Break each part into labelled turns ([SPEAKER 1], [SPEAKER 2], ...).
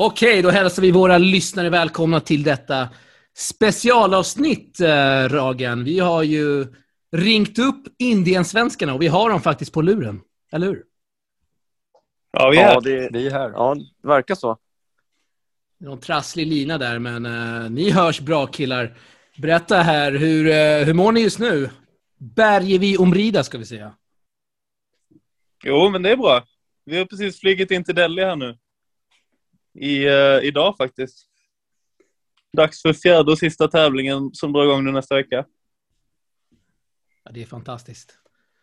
[SPEAKER 1] Okej, då hälsar vi våra lyssnare välkomna till detta specialavsnitt, eh, Ragan. Vi har ju ringt upp Indiensvenskarna och vi har dem faktiskt på luren. Eller hur?
[SPEAKER 2] Ja, vi är,
[SPEAKER 3] Ja, det,
[SPEAKER 2] vi är här.
[SPEAKER 3] ja, det verkar så.
[SPEAKER 1] Det är Någon trasslig lina där, men eh, ni hörs bra killar. Berätta här, hur, eh, hur mår ni just nu? Bergevi Omrida ska vi säga.
[SPEAKER 2] Jo, men det är bra. Vi har precis flugit in till Delhi här nu. I, eh, idag faktiskt. Dags för fjärde och sista tävlingen som drar igång nu nästa vecka.
[SPEAKER 1] Ja, det är fantastiskt.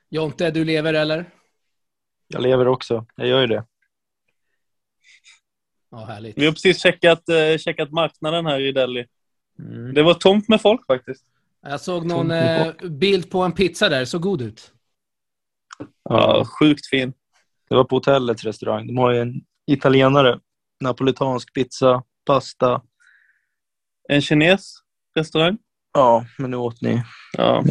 [SPEAKER 1] Jonte, du lever eller?
[SPEAKER 4] Jag lever också. Jag gör ju det.
[SPEAKER 1] Ja, härligt.
[SPEAKER 2] Vi har precis checkat, eh, checkat marknaden här i Delhi.
[SPEAKER 4] Mm.
[SPEAKER 2] Det var tomt med folk faktiskt.
[SPEAKER 1] Jag såg någon eh, bild på en pizza där, så god ut.
[SPEAKER 2] Ja,
[SPEAKER 4] Ja,
[SPEAKER 2] sjukt fin.
[SPEAKER 4] det var på hotellets restaurang. De har ju en italienare, napolitansk pizza, pasta.
[SPEAKER 2] En kines restaurang.
[SPEAKER 4] Ja, men nu åt ni.
[SPEAKER 2] Ja.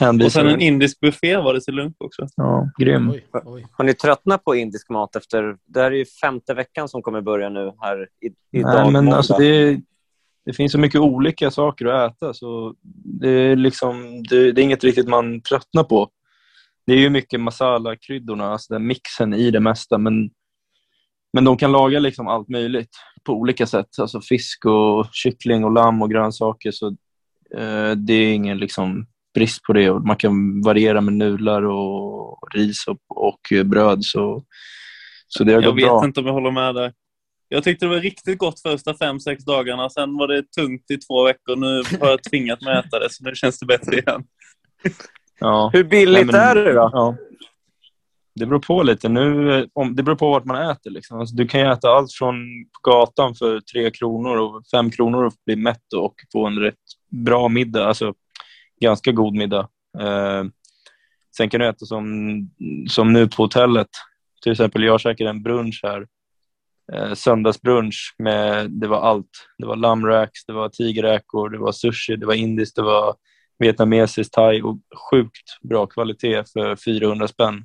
[SPEAKER 4] Ja,
[SPEAKER 2] Och sen en indisk buffé var det till lunch också.
[SPEAKER 4] Ja, grym.
[SPEAKER 1] Oj, oj.
[SPEAKER 3] Har ni tröttnat på indisk mat efter... Det här är ju femte veckan som kommer börja nu här i, idag.
[SPEAKER 4] Nej, men alltså det, det finns så mycket olika saker att äta så det är, liksom, det, det är inget riktigt man tröttnar på. Det är ju mycket masala-kryddorna, alltså den mixen i det mesta, men, men de kan laga liksom allt möjligt på olika sätt. Alltså fisk och kyckling och lamm och grönsaker. Så, eh, det är ingen liksom, brist på det. Och man kan variera med nudlar och ris och, och bröd. Så, så det har
[SPEAKER 2] Jag
[SPEAKER 4] gått
[SPEAKER 2] vet
[SPEAKER 4] bra.
[SPEAKER 2] inte om jag håller med där. Jag tyckte det var riktigt gott första fem, sex dagarna. Sen var det tungt i två veckor. Nu har jag tvingat mig att äta det, så nu känns det bättre igen.
[SPEAKER 4] Ja.
[SPEAKER 3] Hur billigt
[SPEAKER 4] Nej, men-
[SPEAKER 3] är det då?
[SPEAKER 4] Ja. Det beror på lite. Nu, eh, om, det beror på vart man äter. Liksom. Alltså, du kan ju äta allt från gatan för tre kronor och fem kronor och bli mätt och få en rätt bra middag. Alltså ganska god middag. Eh, sen kan du äta som, som nu på hotellet. Till exempel jag käkade en brunch här. Eh, söndagsbrunch med, det var allt. Det var lammracks, det var tigerräkor, det var sushi, det var indiskt, det var vietnamesiskt, thai och sjukt bra kvalitet för 400 spänn.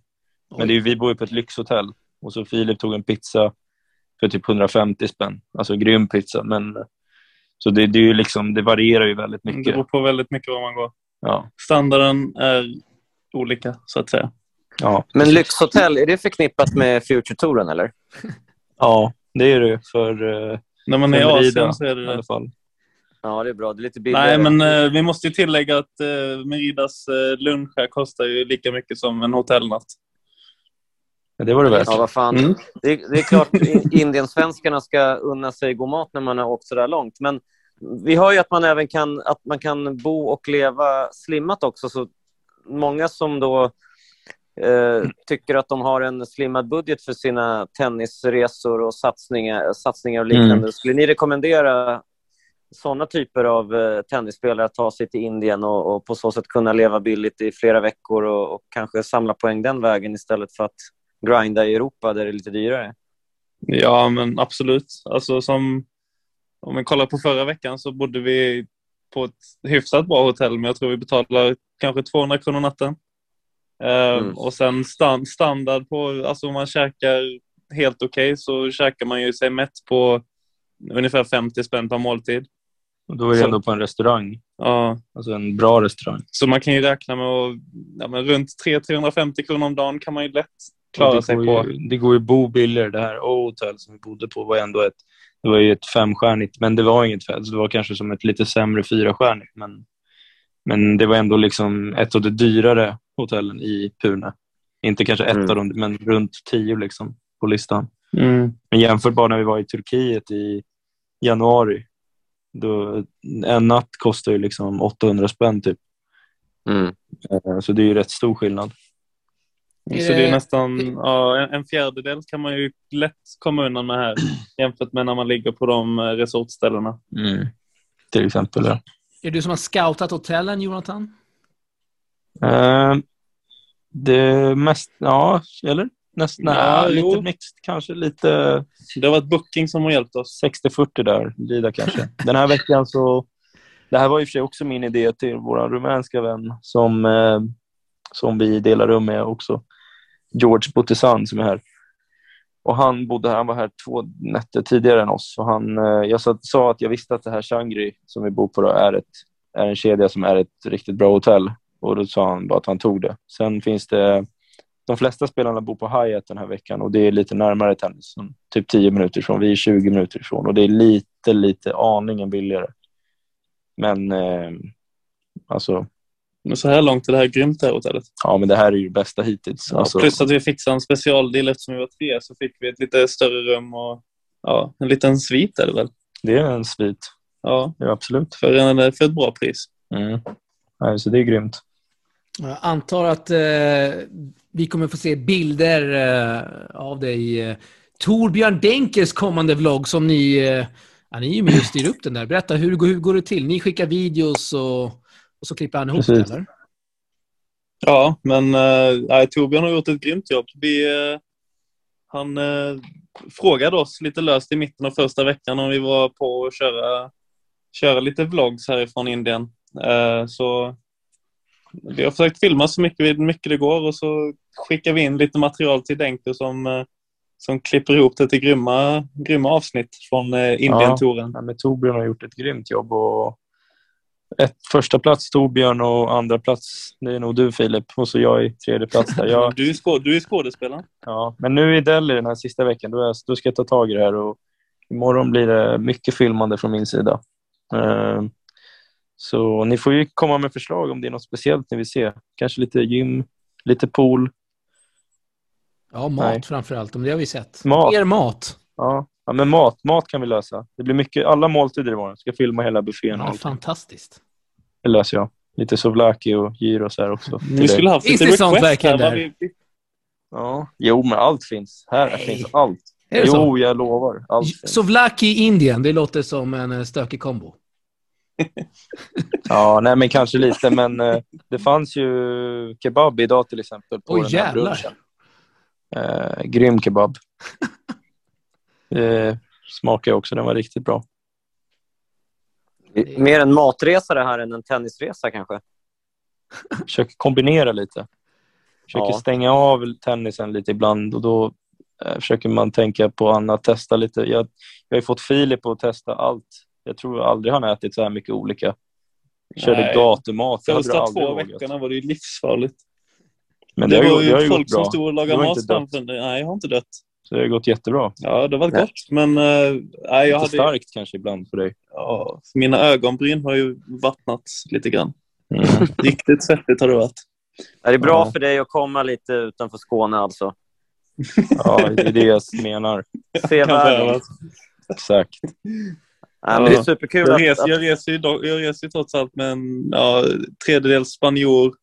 [SPEAKER 4] Men det är, vi bor ju på ett lyxhotell och så Filip tog en pizza för typ 150 spänn. Alltså grym pizza. Men, så det, det, är ju liksom, det varierar ju väldigt
[SPEAKER 2] Det
[SPEAKER 4] mycket.
[SPEAKER 2] beror på väldigt mycket var man går.
[SPEAKER 4] Ja,
[SPEAKER 2] Standarden är olika, så att säga.
[SPEAKER 4] ja,
[SPEAKER 3] Men lyxhotell, är det förknippat med Future-touren eller?
[SPEAKER 4] ja, det är det för, eh,
[SPEAKER 2] När man är i Asien så är det
[SPEAKER 4] i
[SPEAKER 2] det.
[SPEAKER 4] alla fall.
[SPEAKER 3] Ja, det är bra. Det är lite billigare.
[SPEAKER 2] Nej, men eh, vi måste ju tillägga att eh, Meridas eh, lunch här kostar ju lika mycket som en hotellnatt.
[SPEAKER 4] Men det var det värt.
[SPEAKER 3] Ja, vad fan.
[SPEAKER 2] Mm.
[SPEAKER 3] Det, det är klart in- indiensvenskarna ska unna sig god mat när man har åkt så där långt. Men vi hör ju att man även kan, att man kan bo och leva slimmat också. Så många som då eh, tycker att de har en slimmad budget för sina tennisresor och satsningar, satsningar och liknande.
[SPEAKER 4] Mm.
[SPEAKER 3] Skulle ni rekommendera sådana typer av eh, tennisspelare att ta sig till Indien och, och på så sätt kunna leva billigt i flera veckor och, och kanske samla poäng den vägen istället för att grinda i Europa där det är lite dyrare?
[SPEAKER 2] Ja, men absolut. Alltså, som, om vi kollar på förra veckan så bodde vi på ett hyfsat bra hotell, men jag tror vi betalar kanske 200 kronor natten. Ehm,
[SPEAKER 3] Mm.
[SPEAKER 2] Och sen stand, standard på, alltså om man käkar helt okej så käkar man ju sig mätt på ungefär 50 spänn per måltid.
[SPEAKER 4] Och då är det
[SPEAKER 2] Så-
[SPEAKER 4] ändå på en restaurang.
[SPEAKER 2] Ja,
[SPEAKER 4] Alltså en bra restaurang.
[SPEAKER 2] så man kan ju räkna med att ja, men runt 300-350 kronor om dagen kan man ju lätt klara
[SPEAKER 4] det
[SPEAKER 2] sig
[SPEAKER 4] går
[SPEAKER 2] på.
[SPEAKER 4] Ju, det går ju att bo billigare. Det här O-hotell som vi bodde på var ändå ett, det var ju ett femstjärnigt, men det var inget fett. Det var kanske som ett lite sämre fyrastjärnigt. Men, men det var ändå liksom ett av de dyrare hotellen i Pune. Inte kanske ett
[SPEAKER 3] Mm.
[SPEAKER 4] av dem, men runt tio liksom på listan.
[SPEAKER 2] Mm.
[SPEAKER 4] Men jämfört bara när vi var i Turkiet i januari. Då, en natt kostar ju liksom 800 spänn typ.
[SPEAKER 3] Mm.
[SPEAKER 4] Eh, Så det är ju rätt stor skillnad.
[SPEAKER 1] Är
[SPEAKER 2] Så det är nästan ja, en, en fjärdedel kan man ju lätt komma undan med här jämfört med när man ligger på de eh, resortställena.
[SPEAKER 4] Till exempel. Ja.
[SPEAKER 1] Är det du som har scoutat hotellen, Jonathan?
[SPEAKER 4] Eh, det mest, ja, eller? Näst, nej,
[SPEAKER 2] Ja,
[SPEAKER 4] lite
[SPEAKER 2] jo.
[SPEAKER 4] mixed kanske. Lite
[SPEAKER 2] Det har varit Booking som har hjälpt oss.
[SPEAKER 4] 60-40 där, Lida kanske. Den här veckan så... Det här var i och för sig också min idé till vår rumänska vän som, eh, som vi delar rum med också. George Butisan som är här. Och han bodde här, han var här två nätter tidigare än oss. Och han, eh, jag sa, sa att jag visste att det här Shangri som vi bor på då, är, ett, är en kedja som är ett riktigt bra hotell. Och då sa han bara att han tog det. Sen finns det, de flesta spelarna bor på Hyatt den här veckan och det är lite närmare tennis. Typ 10 minuter ifrån. Vi är 20 minuter ifrån och det är lite, lite aningen billigare. Men eh, alltså,
[SPEAKER 2] men så här långt är det här grymt det här hotellet.
[SPEAKER 4] ja men det här är ju det bästa hittills.
[SPEAKER 2] Ja,
[SPEAKER 4] Alltså,
[SPEAKER 2] Plus att vi fixade en specialdeal eftersom vi var tre så fick vi ett lite större rum och ja, en liten svit är det väl?
[SPEAKER 4] det är en svit,
[SPEAKER 2] Ja,
[SPEAKER 4] ja, absolut.
[SPEAKER 2] för, en, för ett bra pris.
[SPEAKER 4] Mm. Nej, så det är grymt.
[SPEAKER 1] Jag antar att eh, vi kommer få se bilder eh, av dig. Eh, Torbjörn Denkers kommande vlogg som ni... Eh, ja, ni är ju med och styr upp den där. Berätta, hur, hur går det till? Ni skickar videos och, och så klipper han ihop det,
[SPEAKER 4] Precis.
[SPEAKER 1] eller?
[SPEAKER 2] Ja, men äh, nej, Torbjörn har gjort ett grymt jobb. Vi, eh, han eh, frågade oss lite löst i mitten av första veckan om vi var på att köra, köra lite vlogs härifrån Indien. Eh, så vi har försökt filma så mycket, mycket det går och så skickar vi in lite material till Denker som, eh, som klipper ihop det till grymma, grymma avsnitt från eh, Indien-touren.
[SPEAKER 4] Ja, men Torbjörn har gjort ett grymt jobb. Och ett, första plats Torbjörn och andra plats det är nog du Filip. Och så jag i tredje plats. Där. Jag,
[SPEAKER 2] Du är, skå, du är skådespelare.
[SPEAKER 4] ja. Men nu i Delhi den här sista veckan, då, är, då ska jag ta tag i det här. Och imorgon blir det mycket filmande från min sida. Eh, så ni får ju komma med förslag om det är något speciellt ni vill se. Kanske lite gym, lite pool.
[SPEAKER 1] Ja, mat
[SPEAKER 4] Nej.
[SPEAKER 1] framför allt. Om det har vi sett.
[SPEAKER 4] Mat.
[SPEAKER 1] Mer mat.
[SPEAKER 4] Ja. ja, men mat, mat kan vi lösa. Det blir mycket, alla måltider imorgon. Jag ska filma hela buffén.
[SPEAKER 1] Ja,
[SPEAKER 4] allt.
[SPEAKER 1] fantastiskt.
[SPEAKER 4] Det löser jag. Lite souvlaki och gyros här också. till
[SPEAKER 2] Vi skulle haft lite request här,
[SPEAKER 1] där?
[SPEAKER 2] vi-
[SPEAKER 4] Ja. Jo, men allt finns. Här
[SPEAKER 1] Nej.
[SPEAKER 4] finns allt. Jo,
[SPEAKER 1] så?
[SPEAKER 4] jag lovar. Allt finns.
[SPEAKER 1] Sovlaki i Indien, det låter som en eh, stökig kombo.
[SPEAKER 4] Ja, nej, men kanske lite. Men eh, det fanns ju kebab idag till exempel på
[SPEAKER 1] Oj,
[SPEAKER 4] den här
[SPEAKER 1] jävlar.
[SPEAKER 4] brunchen. Eh, grym kebab. eh, smakar jag också. Den var riktigt bra.
[SPEAKER 3] Mer en matresa det här än en tennisresa kanske.
[SPEAKER 4] Försöker kombinera lite. Försöker
[SPEAKER 3] Ja.
[SPEAKER 4] stänga av tennisen lite ibland och då eh, försöker man tänka på annat, testa lite. Jag, jag har ju fått Filip att testa allt. Jag tror aldrig han har ätit så här mycket olika. Körde
[SPEAKER 2] Nej.
[SPEAKER 4] gatumat. Det
[SPEAKER 2] Första två
[SPEAKER 4] vågat.
[SPEAKER 2] veckorna var det ju livsfarligt.
[SPEAKER 4] Men det,
[SPEAKER 2] det, var
[SPEAKER 4] ju- det
[SPEAKER 2] folk som stod och lagade mat framför Nej, jag har inte dött.
[SPEAKER 4] Så det har gått jättebra.
[SPEAKER 2] Ja, det var
[SPEAKER 3] Nej.
[SPEAKER 2] gott. Men nej, jag
[SPEAKER 4] Lite
[SPEAKER 2] hade,
[SPEAKER 4] starkt kanske ibland för dig.
[SPEAKER 2] ja, mina ögonbryn har ju vattnats lite grann.
[SPEAKER 4] Mm.
[SPEAKER 2] Riktigt svettigt har det varit.
[SPEAKER 3] Är det bra
[SPEAKER 4] Ja.
[SPEAKER 3] för dig att komma lite utanför Skåne alltså?
[SPEAKER 4] Ja, det är det jag menar.
[SPEAKER 3] Se världen.
[SPEAKER 4] Exakt.
[SPEAKER 3] Men det är superkul
[SPEAKER 2] Jag reser, jag, reser ju, jag reser ju trots allt med en ja, tredjedel spanjor,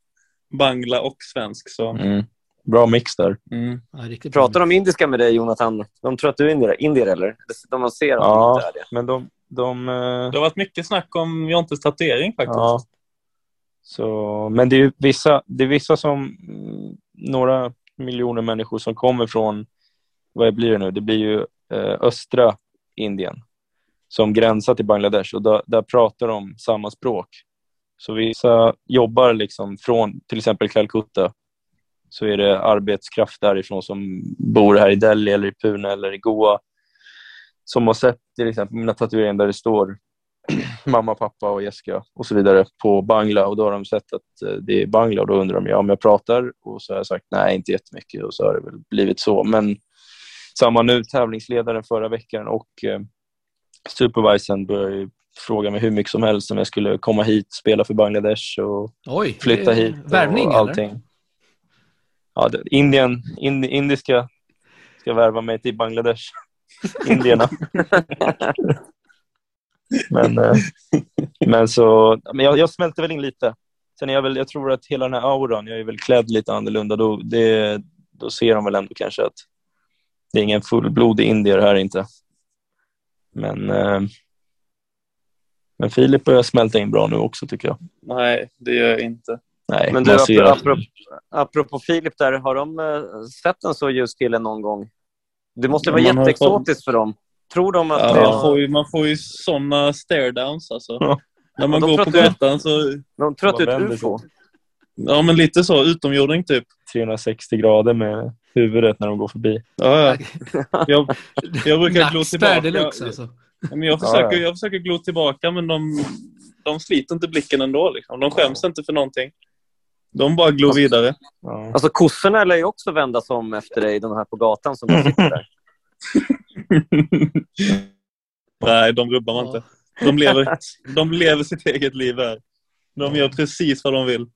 [SPEAKER 2] bangla och svensk. Så.
[SPEAKER 4] Mm. Bra mix där.
[SPEAKER 2] Mm.
[SPEAKER 1] Ja.
[SPEAKER 3] Pratar de indiska med dig, Jonathan? De tror att du är indier, indier eller? De ser att
[SPEAKER 4] Ja.
[SPEAKER 3] inte är det.
[SPEAKER 4] Men de... de eh,
[SPEAKER 2] Det har varit mycket snack om Jontes tatuering faktiskt.
[SPEAKER 4] ja. Så, men det är vissa, det är vissa som... mm, Några miljoner människor som kommer från... Vad blir det nu? Det blir ju eh, östra Indien som gränsar till Bangladesh och där, där pratar de samma språk. Så vissa jobbar liksom från till exempel Calcutta så är det arbetskraft därifrån som bor här i Delhi eller i Pune eller i Goa. Som har sett till exempel mina tatueringar där det står mamma, pappa och Jessica och så vidare på Bangla. Och då har de sett att eh, det är Bangla och då undrar de ja, om jag pratar? Och så har jag sagt nej, inte jättemycket. Och så har det väl blivit så. Men samma nu, tävlingsledaren förra veckan och eh, supervisorn började fråga mig hur mycket som helst om jag skulle komma hit, spela för Bangladesh och
[SPEAKER 1] Oj,
[SPEAKER 4] flytta
[SPEAKER 1] är
[SPEAKER 4] hit
[SPEAKER 1] Värvning,
[SPEAKER 4] och
[SPEAKER 1] eller?
[SPEAKER 4] Ja, Indien, ind, indiska ska värva mig till Bangladesh. Indierna. men, eh, men så, men jag, jag smälter väl in lite. Sen är jag väl, jag tror att hela den här auran, jag är väl klädd lite annorlunda, då, det, då ser de väl ändå kanske att det är ingen fullblodig indier här inte. Men, eh, men Filip börjar smälta in bra nu också tycker jag.
[SPEAKER 2] Nej, det gör jag inte.
[SPEAKER 4] Nej,
[SPEAKER 3] Men du,
[SPEAKER 4] att-
[SPEAKER 3] apropå, apropå Filip där, har de eh, sett en så ljus kille någon gång? Det måste vara jätteexotiskt för dem. Tror de att
[SPEAKER 2] Ja, man, får ju, man får ju såna stare-downs alltså.
[SPEAKER 4] Ja.
[SPEAKER 2] När man går på gatan så...
[SPEAKER 3] De tror att du är ett ufo.
[SPEAKER 2] Ja, men lite så. Utomjording typ.
[SPEAKER 4] 360 grader med huvudet när de går förbi.
[SPEAKER 2] Ja, ja. Jag, jag brukar glo tillbaka.
[SPEAKER 1] deluxe alltså.
[SPEAKER 2] Ja, Men jag,
[SPEAKER 4] Ja,
[SPEAKER 2] försöker,
[SPEAKER 4] ja.
[SPEAKER 2] jag försöker glo tillbaka, men de, de sliter inte blicken ändå. Liksom. De skäms inte för någonting. De bara glor vidare.
[SPEAKER 4] Ja.
[SPEAKER 3] Alltså kossorna lär ju också vända sig om efter dig, de här på gatan som bara sitter där.
[SPEAKER 2] Nej, de rubbar man inte. De lever, de lever sitt eget liv här. De gör precis vad de vill.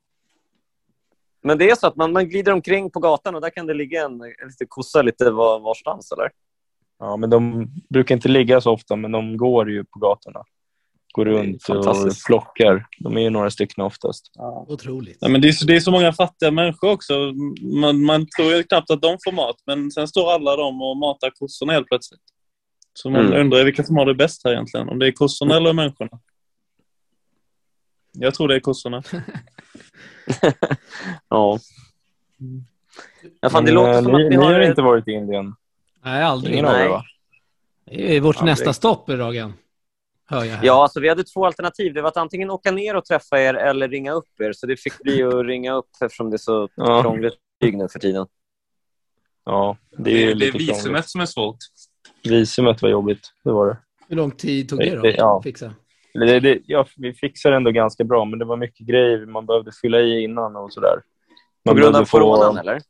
[SPEAKER 3] Men det är så att man, man glider omkring på gatan och där kan det ligga en, en liten kossa lite var, varstans, eller?
[SPEAKER 4] ja, men de brukar inte ligga så ofta, men de går ju på gatorna. Går runt och flockar. De är ju några stycken oftast.
[SPEAKER 1] Otroligt.
[SPEAKER 2] Ja, men det, är, så- det är så många fattiga människor också. Man, man tror ju knappt att de får mat, men sen står alla de och matar kossorna helt plötsligt. Så man
[SPEAKER 3] Mm.
[SPEAKER 2] undrar vilka som har det bäst här egentligen. Om det är kossorna eller människorna. Jag tror det är kossorna.
[SPEAKER 3] Ja. ja fan, det
[SPEAKER 4] Men,
[SPEAKER 3] låter
[SPEAKER 4] eh,
[SPEAKER 3] som
[SPEAKER 4] ni,
[SPEAKER 3] att ni
[SPEAKER 4] ni
[SPEAKER 3] har...
[SPEAKER 4] har inte varit i Indien?
[SPEAKER 1] Nej, aldrig.
[SPEAKER 4] Ingen av er, va?
[SPEAKER 1] Det är vårt
[SPEAKER 4] Aldrig.
[SPEAKER 1] nästa stopp, Ragan.
[SPEAKER 3] Ja, alltså, vi hade två alternativ. Det var att antingen åka ner och träffa er eller ringa upp er. Så det fick bli att ringa upp eftersom det är så
[SPEAKER 4] Ja.
[SPEAKER 3] krångligt flyg nu för tiden.
[SPEAKER 4] Ja, det är, lite krångligt.
[SPEAKER 2] som är svårt.
[SPEAKER 4] Visumet var jobbigt, det var det.
[SPEAKER 1] Hur lång tid tog
[SPEAKER 4] Det-
[SPEAKER 1] det då?
[SPEAKER 4] det- ja.
[SPEAKER 1] att Fixa?
[SPEAKER 4] Det, det ja, vi fixade ändå ganska bra, men det var mycket grejer man behövde fylla i innan och sådär.
[SPEAKER 3] På
[SPEAKER 4] Man
[SPEAKER 3] grund av
[SPEAKER 4] få-
[SPEAKER 3] coronan, eller?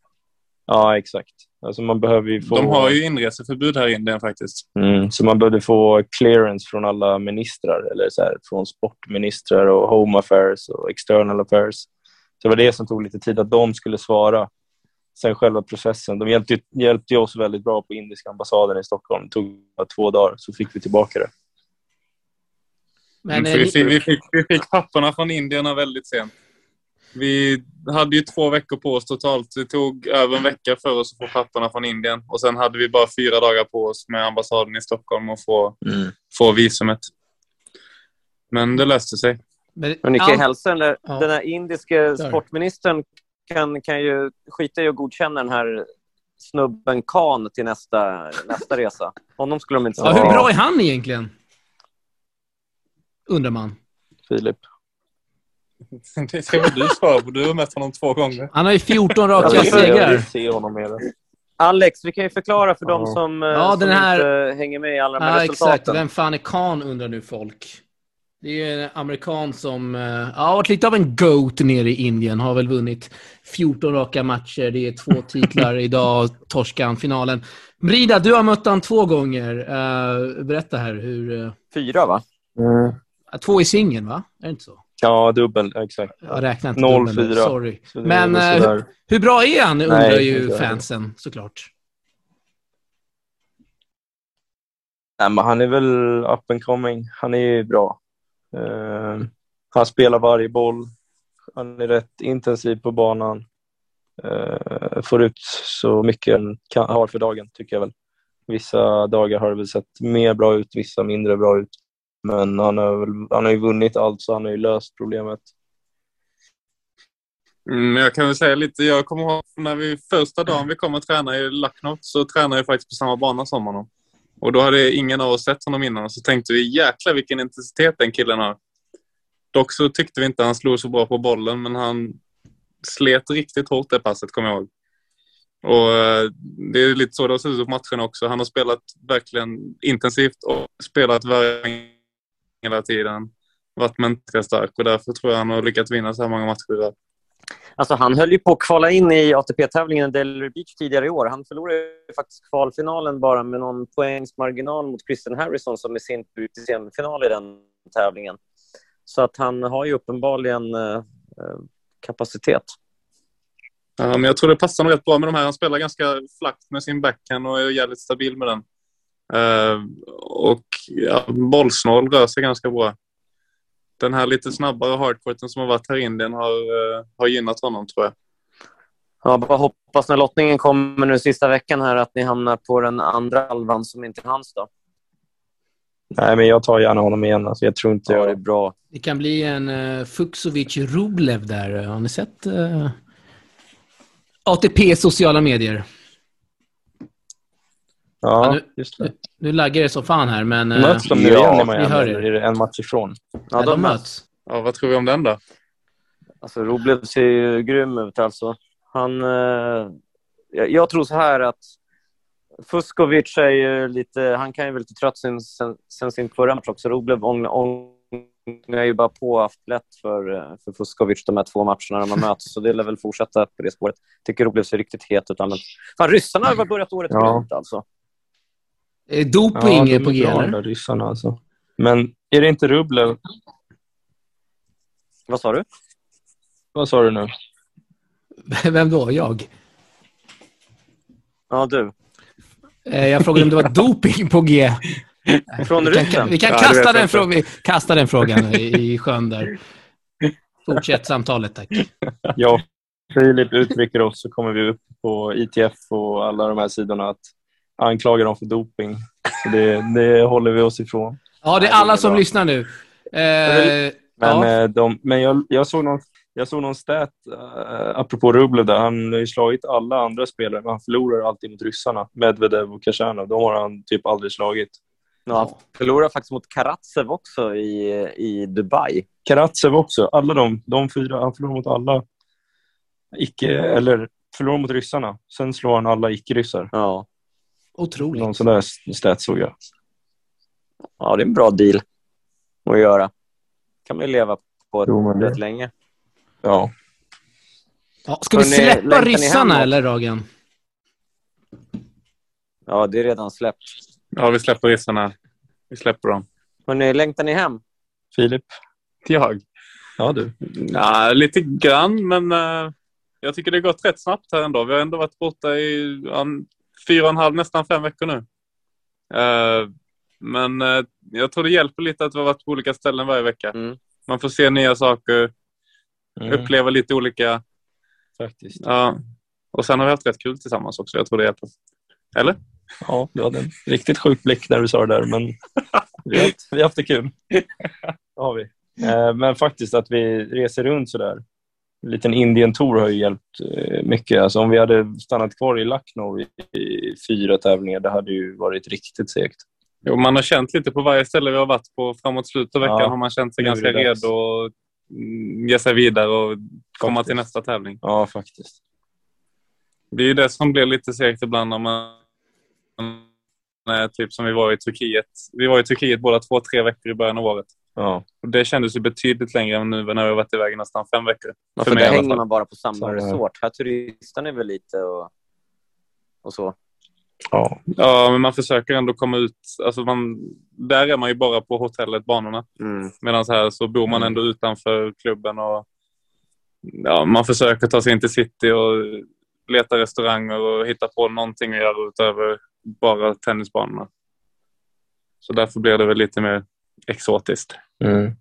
[SPEAKER 4] Ja, exakt. Alltså man behöver ju få...
[SPEAKER 2] De har ju inreseförbud här i Indien faktiskt.
[SPEAKER 4] Mm, så man behövde få clearance från alla ministrar, eller så här, från sportministrar och home affairs och external affairs. Så det var det som tog lite tid, att de skulle svara. Sen själva processen. De hjälpte, hjälpte oss väldigt bra på indiska ambassaden i Stockholm. Det tog bara två dagar, så fick vi tillbaka det.
[SPEAKER 1] Men, eh,
[SPEAKER 2] vi,
[SPEAKER 1] ni-
[SPEAKER 2] fick, vi, fick, vi fick papperna från indierna väldigt sent. Vi hade ju två veckor på oss totalt. Det tog över en vecka för oss att få papperna från Indien. Och sen hade vi bara fyra dagar på oss med ambassaden i Stockholm att få, få visumet. Men det löste sig.
[SPEAKER 1] men,
[SPEAKER 3] Men ni kan hälsa den, där,
[SPEAKER 1] Ja.
[SPEAKER 3] den här indiske
[SPEAKER 1] Där.
[SPEAKER 3] sportministern kan, kan ju skita i att godkänna den här snubben Khan till nästa, nästa resa. Honom skulle de inte
[SPEAKER 1] ja, hur bra är han egentligen? Undrar man.
[SPEAKER 4] Filip.
[SPEAKER 2] Det ska väl du svara på. Du har mött honom två gånger.
[SPEAKER 1] Han har ju 14 raka
[SPEAKER 3] jag-
[SPEAKER 4] Jag vill
[SPEAKER 1] segrar.
[SPEAKER 4] se honom mer.
[SPEAKER 3] Alex, vi kan ju förklara för
[SPEAKER 4] Ja.
[SPEAKER 3] de som, eh,
[SPEAKER 1] Ja,
[SPEAKER 3] som
[SPEAKER 1] den här-
[SPEAKER 3] inte hänger med i alla de här
[SPEAKER 1] Ja,
[SPEAKER 3] resultaten.
[SPEAKER 1] exakt. Vem fan är Khan undrar nu folk. Det är en amerikan som eh, ja, har varit lite av en GOAT nere i Indien. Har väl vunnit 14 raka matcher. Det är två titlar idag. Torskade han finalen. Brida, du har mött han två gånger. Eh, berätta här hur...
[SPEAKER 3] Fyra, va?
[SPEAKER 4] Mm.
[SPEAKER 1] två i singeln, va? Är det inte så?
[SPEAKER 4] Ja, dubbel. Exakt.
[SPEAKER 1] Jag räknar inte
[SPEAKER 4] Noll,
[SPEAKER 1] dubbeln,
[SPEAKER 4] fyra.
[SPEAKER 1] Sorry.
[SPEAKER 4] Så det
[SPEAKER 1] Men eh, hur, hur bra är han, undrar
[SPEAKER 4] Nej,
[SPEAKER 1] ju fansen såklart.
[SPEAKER 4] Nej, men han är väl up and coming. Han är ju bra. Eh, han spelar varje boll. Han är rätt intensiv på banan. Eh, får ut så mycket han har för dagen, tycker jag väl. Vissa dagar har det väl sett mer bra ut, vissa mindre bra ut. Men han har, väl, han har ju vunnit allt, så han har ju löst problemet.
[SPEAKER 2] Mm, jag kan väl säga lite. Jag kommer ihåg när vi första dagen vi kom och tränade i Lucknow så tränade jag faktiskt på samma bana som honom. Och då hade ingen av oss sett honom innan och så tänkte vi jäklar vilken intensitet den killen har. Dock så tyckte vi inte han slog så bra på bollen men han slet riktigt hårt det passet kommer jag ihåg. Och eh, det är lite så det har sett ut på matcherna också. Han har spelat verkligen intensivt och spelat varje hela tiden. Varit mentalt stark och därför tror jag han har lyckats vinna så här många matcher.
[SPEAKER 3] Alltså, han höll ju på att kvala in i ATP-tävlingen Delray Beach tidigare i år. Han förlorade faktiskt kvalfinalen bara med någon poängsmarginal mot Christian Harrison som i sin tur i semifinal i den tävlingen. Så att han har ju uppenbarligen eh, eh, kapacitet.
[SPEAKER 2] Ja, men jag tror det passar nog rätt bra med de här. Han spelar ganska flackt med sin backhand och är jävligt stabil med den. Eh, och ja, bollsnål rör sig ganska bra. Den här lite snabbare hardcourten som har varit här i Indien har, eh, har gynnat honom tror jag.
[SPEAKER 3] Ja, bara hoppas när lottningen kommer nu sista veckan här att ni hamnar på den andra halvan som inte är hans. Då.
[SPEAKER 4] Nej, men jag tar gärna honom igen. Alltså, jag tror inte
[SPEAKER 3] Ja,
[SPEAKER 4] jag...
[SPEAKER 3] det är bra.
[SPEAKER 1] Det kan bli en uh, Fuxovic-Rublev där. Har ni sett uh, ATP sociala medier? Ja,
[SPEAKER 4] Ja,
[SPEAKER 1] nu-
[SPEAKER 4] just det.
[SPEAKER 1] Nu laggar det som fan här, men... eh,
[SPEAKER 4] Möts de nu
[SPEAKER 3] ja,
[SPEAKER 4] igen i
[SPEAKER 1] vi
[SPEAKER 4] Miami,
[SPEAKER 1] hör er.
[SPEAKER 4] eller är det en match ifrån?
[SPEAKER 3] Ja,
[SPEAKER 1] ja, de möts.
[SPEAKER 2] Ja, vad tror vi om den då?
[SPEAKER 3] Alltså, Roblev ser ju grym ut. Alltså. Han, eh, jag, jag tror så här att Fuskovic är ju lite, han kan ju vara lite trött sen, sen, sen sin förra match också. Rublev ångar ju bara på haft lätt för, eh, för Fuskovic de här två matcherna de har mötts. Så det lär väl fortsätta på det spåret. Tycker Rublev ser riktigt het ut. Men, fan, ryssarna har väl börjat året
[SPEAKER 4] Ja.
[SPEAKER 3] bra alltså.
[SPEAKER 1] Eh, Doping
[SPEAKER 4] de
[SPEAKER 1] är på G, eller?
[SPEAKER 4] ryssarna alltså. Men är det inte Rublev?
[SPEAKER 3] Vad sa du?
[SPEAKER 4] Vad sa du nu?
[SPEAKER 1] Vem då? Jag?
[SPEAKER 3] Ja, du.
[SPEAKER 1] Eh, Jag frågade om det var doping på G.
[SPEAKER 3] Från
[SPEAKER 1] Vi kan, vi kan
[SPEAKER 2] Ja,
[SPEAKER 1] kasta, den vi kastar den frågan i, i sjön där. Fortsätt samtalet, tack.
[SPEAKER 4] Och Filip uttrycker oss så kommer vi upp på ITF och alla de här sidorna att anklaga dem för doping. Så det, det håller vi oss ifrån.
[SPEAKER 1] Ja, det är alla som lyssnar nu. Eh,
[SPEAKER 4] Men,
[SPEAKER 1] ja.
[SPEAKER 4] eh, de, men jag, jag, såg någon, jag såg någon stat, uh, apropå Rublev, där han har slagit alla andra spelare, men han förlorar alltid mot ryssarna. Medvedev och Khachanov, de har han typ aldrig slagit.
[SPEAKER 3] Ja, han förlorade faktiskt mot Karatsev också i, i Dubai.
[SPEAKER 4] Karatsev också, alla de, de fyra, han förlorar mot alla icke, eller förlorar mot ryssarna. Sen slår han alla icke-ryssar.
[SPEAKER 3] Ja.
[SPEAKER 1] Otroligt.
[SPEAKER 4] Någon sån där stat såg jag.
[SPEAKER 3] ja, det är en bra deal att göra. kan man ju leva på
[SPEAKER 4] Jo, men det-
[SPEAKER 3] rätt länge.
[SPEAKER 4] Ja.
[SPEAKER 1] Ja, ska vi
[SPEAKER 3] Hörrni,
[SPEAKER 1] släppa
[SPEAKER 3] ni
[SPEAKER 1] ryssarna eller, Ragen?
[SPEAKER 3] Ja, det är redan släppt.
[SPEAKER 2] Ja, vi släpper ryssarna. Vi släpper dem.
[SPEAKER 3] Hörrni, längtar ni hem?
[SPEAKER 4] Filip?
[SPEAKER 2] Jag?
[SPEAKER 4] Ja, du.
[SPEAKER 2] Ja, lite grann, men eh, jag tycker det har gått rätt snabbt här ändå. Vi har ändå varit borta i ja, fyra och en halv, nästan fem veckor nu. Eh, men eh, jag tror det hjälper lite att vi har varit på olika ställen varje vecka.
[SPEAKER 3] Mm.
[SPEAKER 2] Man får se nya saker,
[SPEAKER 4] Mm,
[SPEAKER 2] uppleva lite olika.
[SPEAKER 4] faktiskt.
[SPEAKER 2] Ja. Och sen har vi haft rätt kul tillsammans också. Jag tror det hjälper. Eller?
[SPEAKER 4] Ja, du hade en riktigt sjuk blick när du sa det där, men vi har, haft- vi har haft det kul. Det har vi. Eh, Men faktiskt att vi reser runt sådär. En liten Indien-tour har ju hjälpt eh, mycket. Alltså om vi hade stannat kvar i Lucknow i, i fyra tävlingar, det hade ju varit riktigt segt.
[SPEAKER 2] Jo, man har känt lite på varje ställe vi har varit på framåt slutet av veckan
[SPEAKER 4] Ja.
[SPEAKER 2] har man känt sig ganska redo att mm, ge sig vidare och komma
[SPEAKER 4] Faktiskt.
[SPEAKER 2] till nästa tävling.
[SPEAKER 4] Ja, faktiskt.
[SPEAKER 2] Det är ju det som blir lite segt ibland när man... när, Typ som vi var i Turkiet. Vi var i Turkiet båda två, tre veckor i början av året.
[SPEAKER 4] Ja,
[SPEAKER 2] Och det kändes ju betydligt längre än nu när vi har varit iväg nästan fem veckor.
[SPEAKER 3] Ja,
[SPEAKER 2] För
[SPEAKER 3] för
[SPEAKER 2] i
[SPEAKER 3] där hänger man bara på samma
[SPEAKER 4] Så
[SPEAKER 3] resort. Här turistar ni väl lite och, och så.
[SPEAKER 4] ja.
[SPEAKER 2] Ja, men man försöker ändå komma ut. Alltså man, där är man ju bara på hotellet, banorna.
[SPEAKER 3] Mm.
[SPEAKER 2] Medan här så bor man
[SPEAKER 4] Mm.
[SPEAKER 2] ändå utanför klubben och ja, man försöker ta sig in till city och leta restauranger och hitta på någonting att göra utöver bara tennisbanorna. Så därför blir det väl lite mer exotiskt.
[SPEAKER 4] Mm.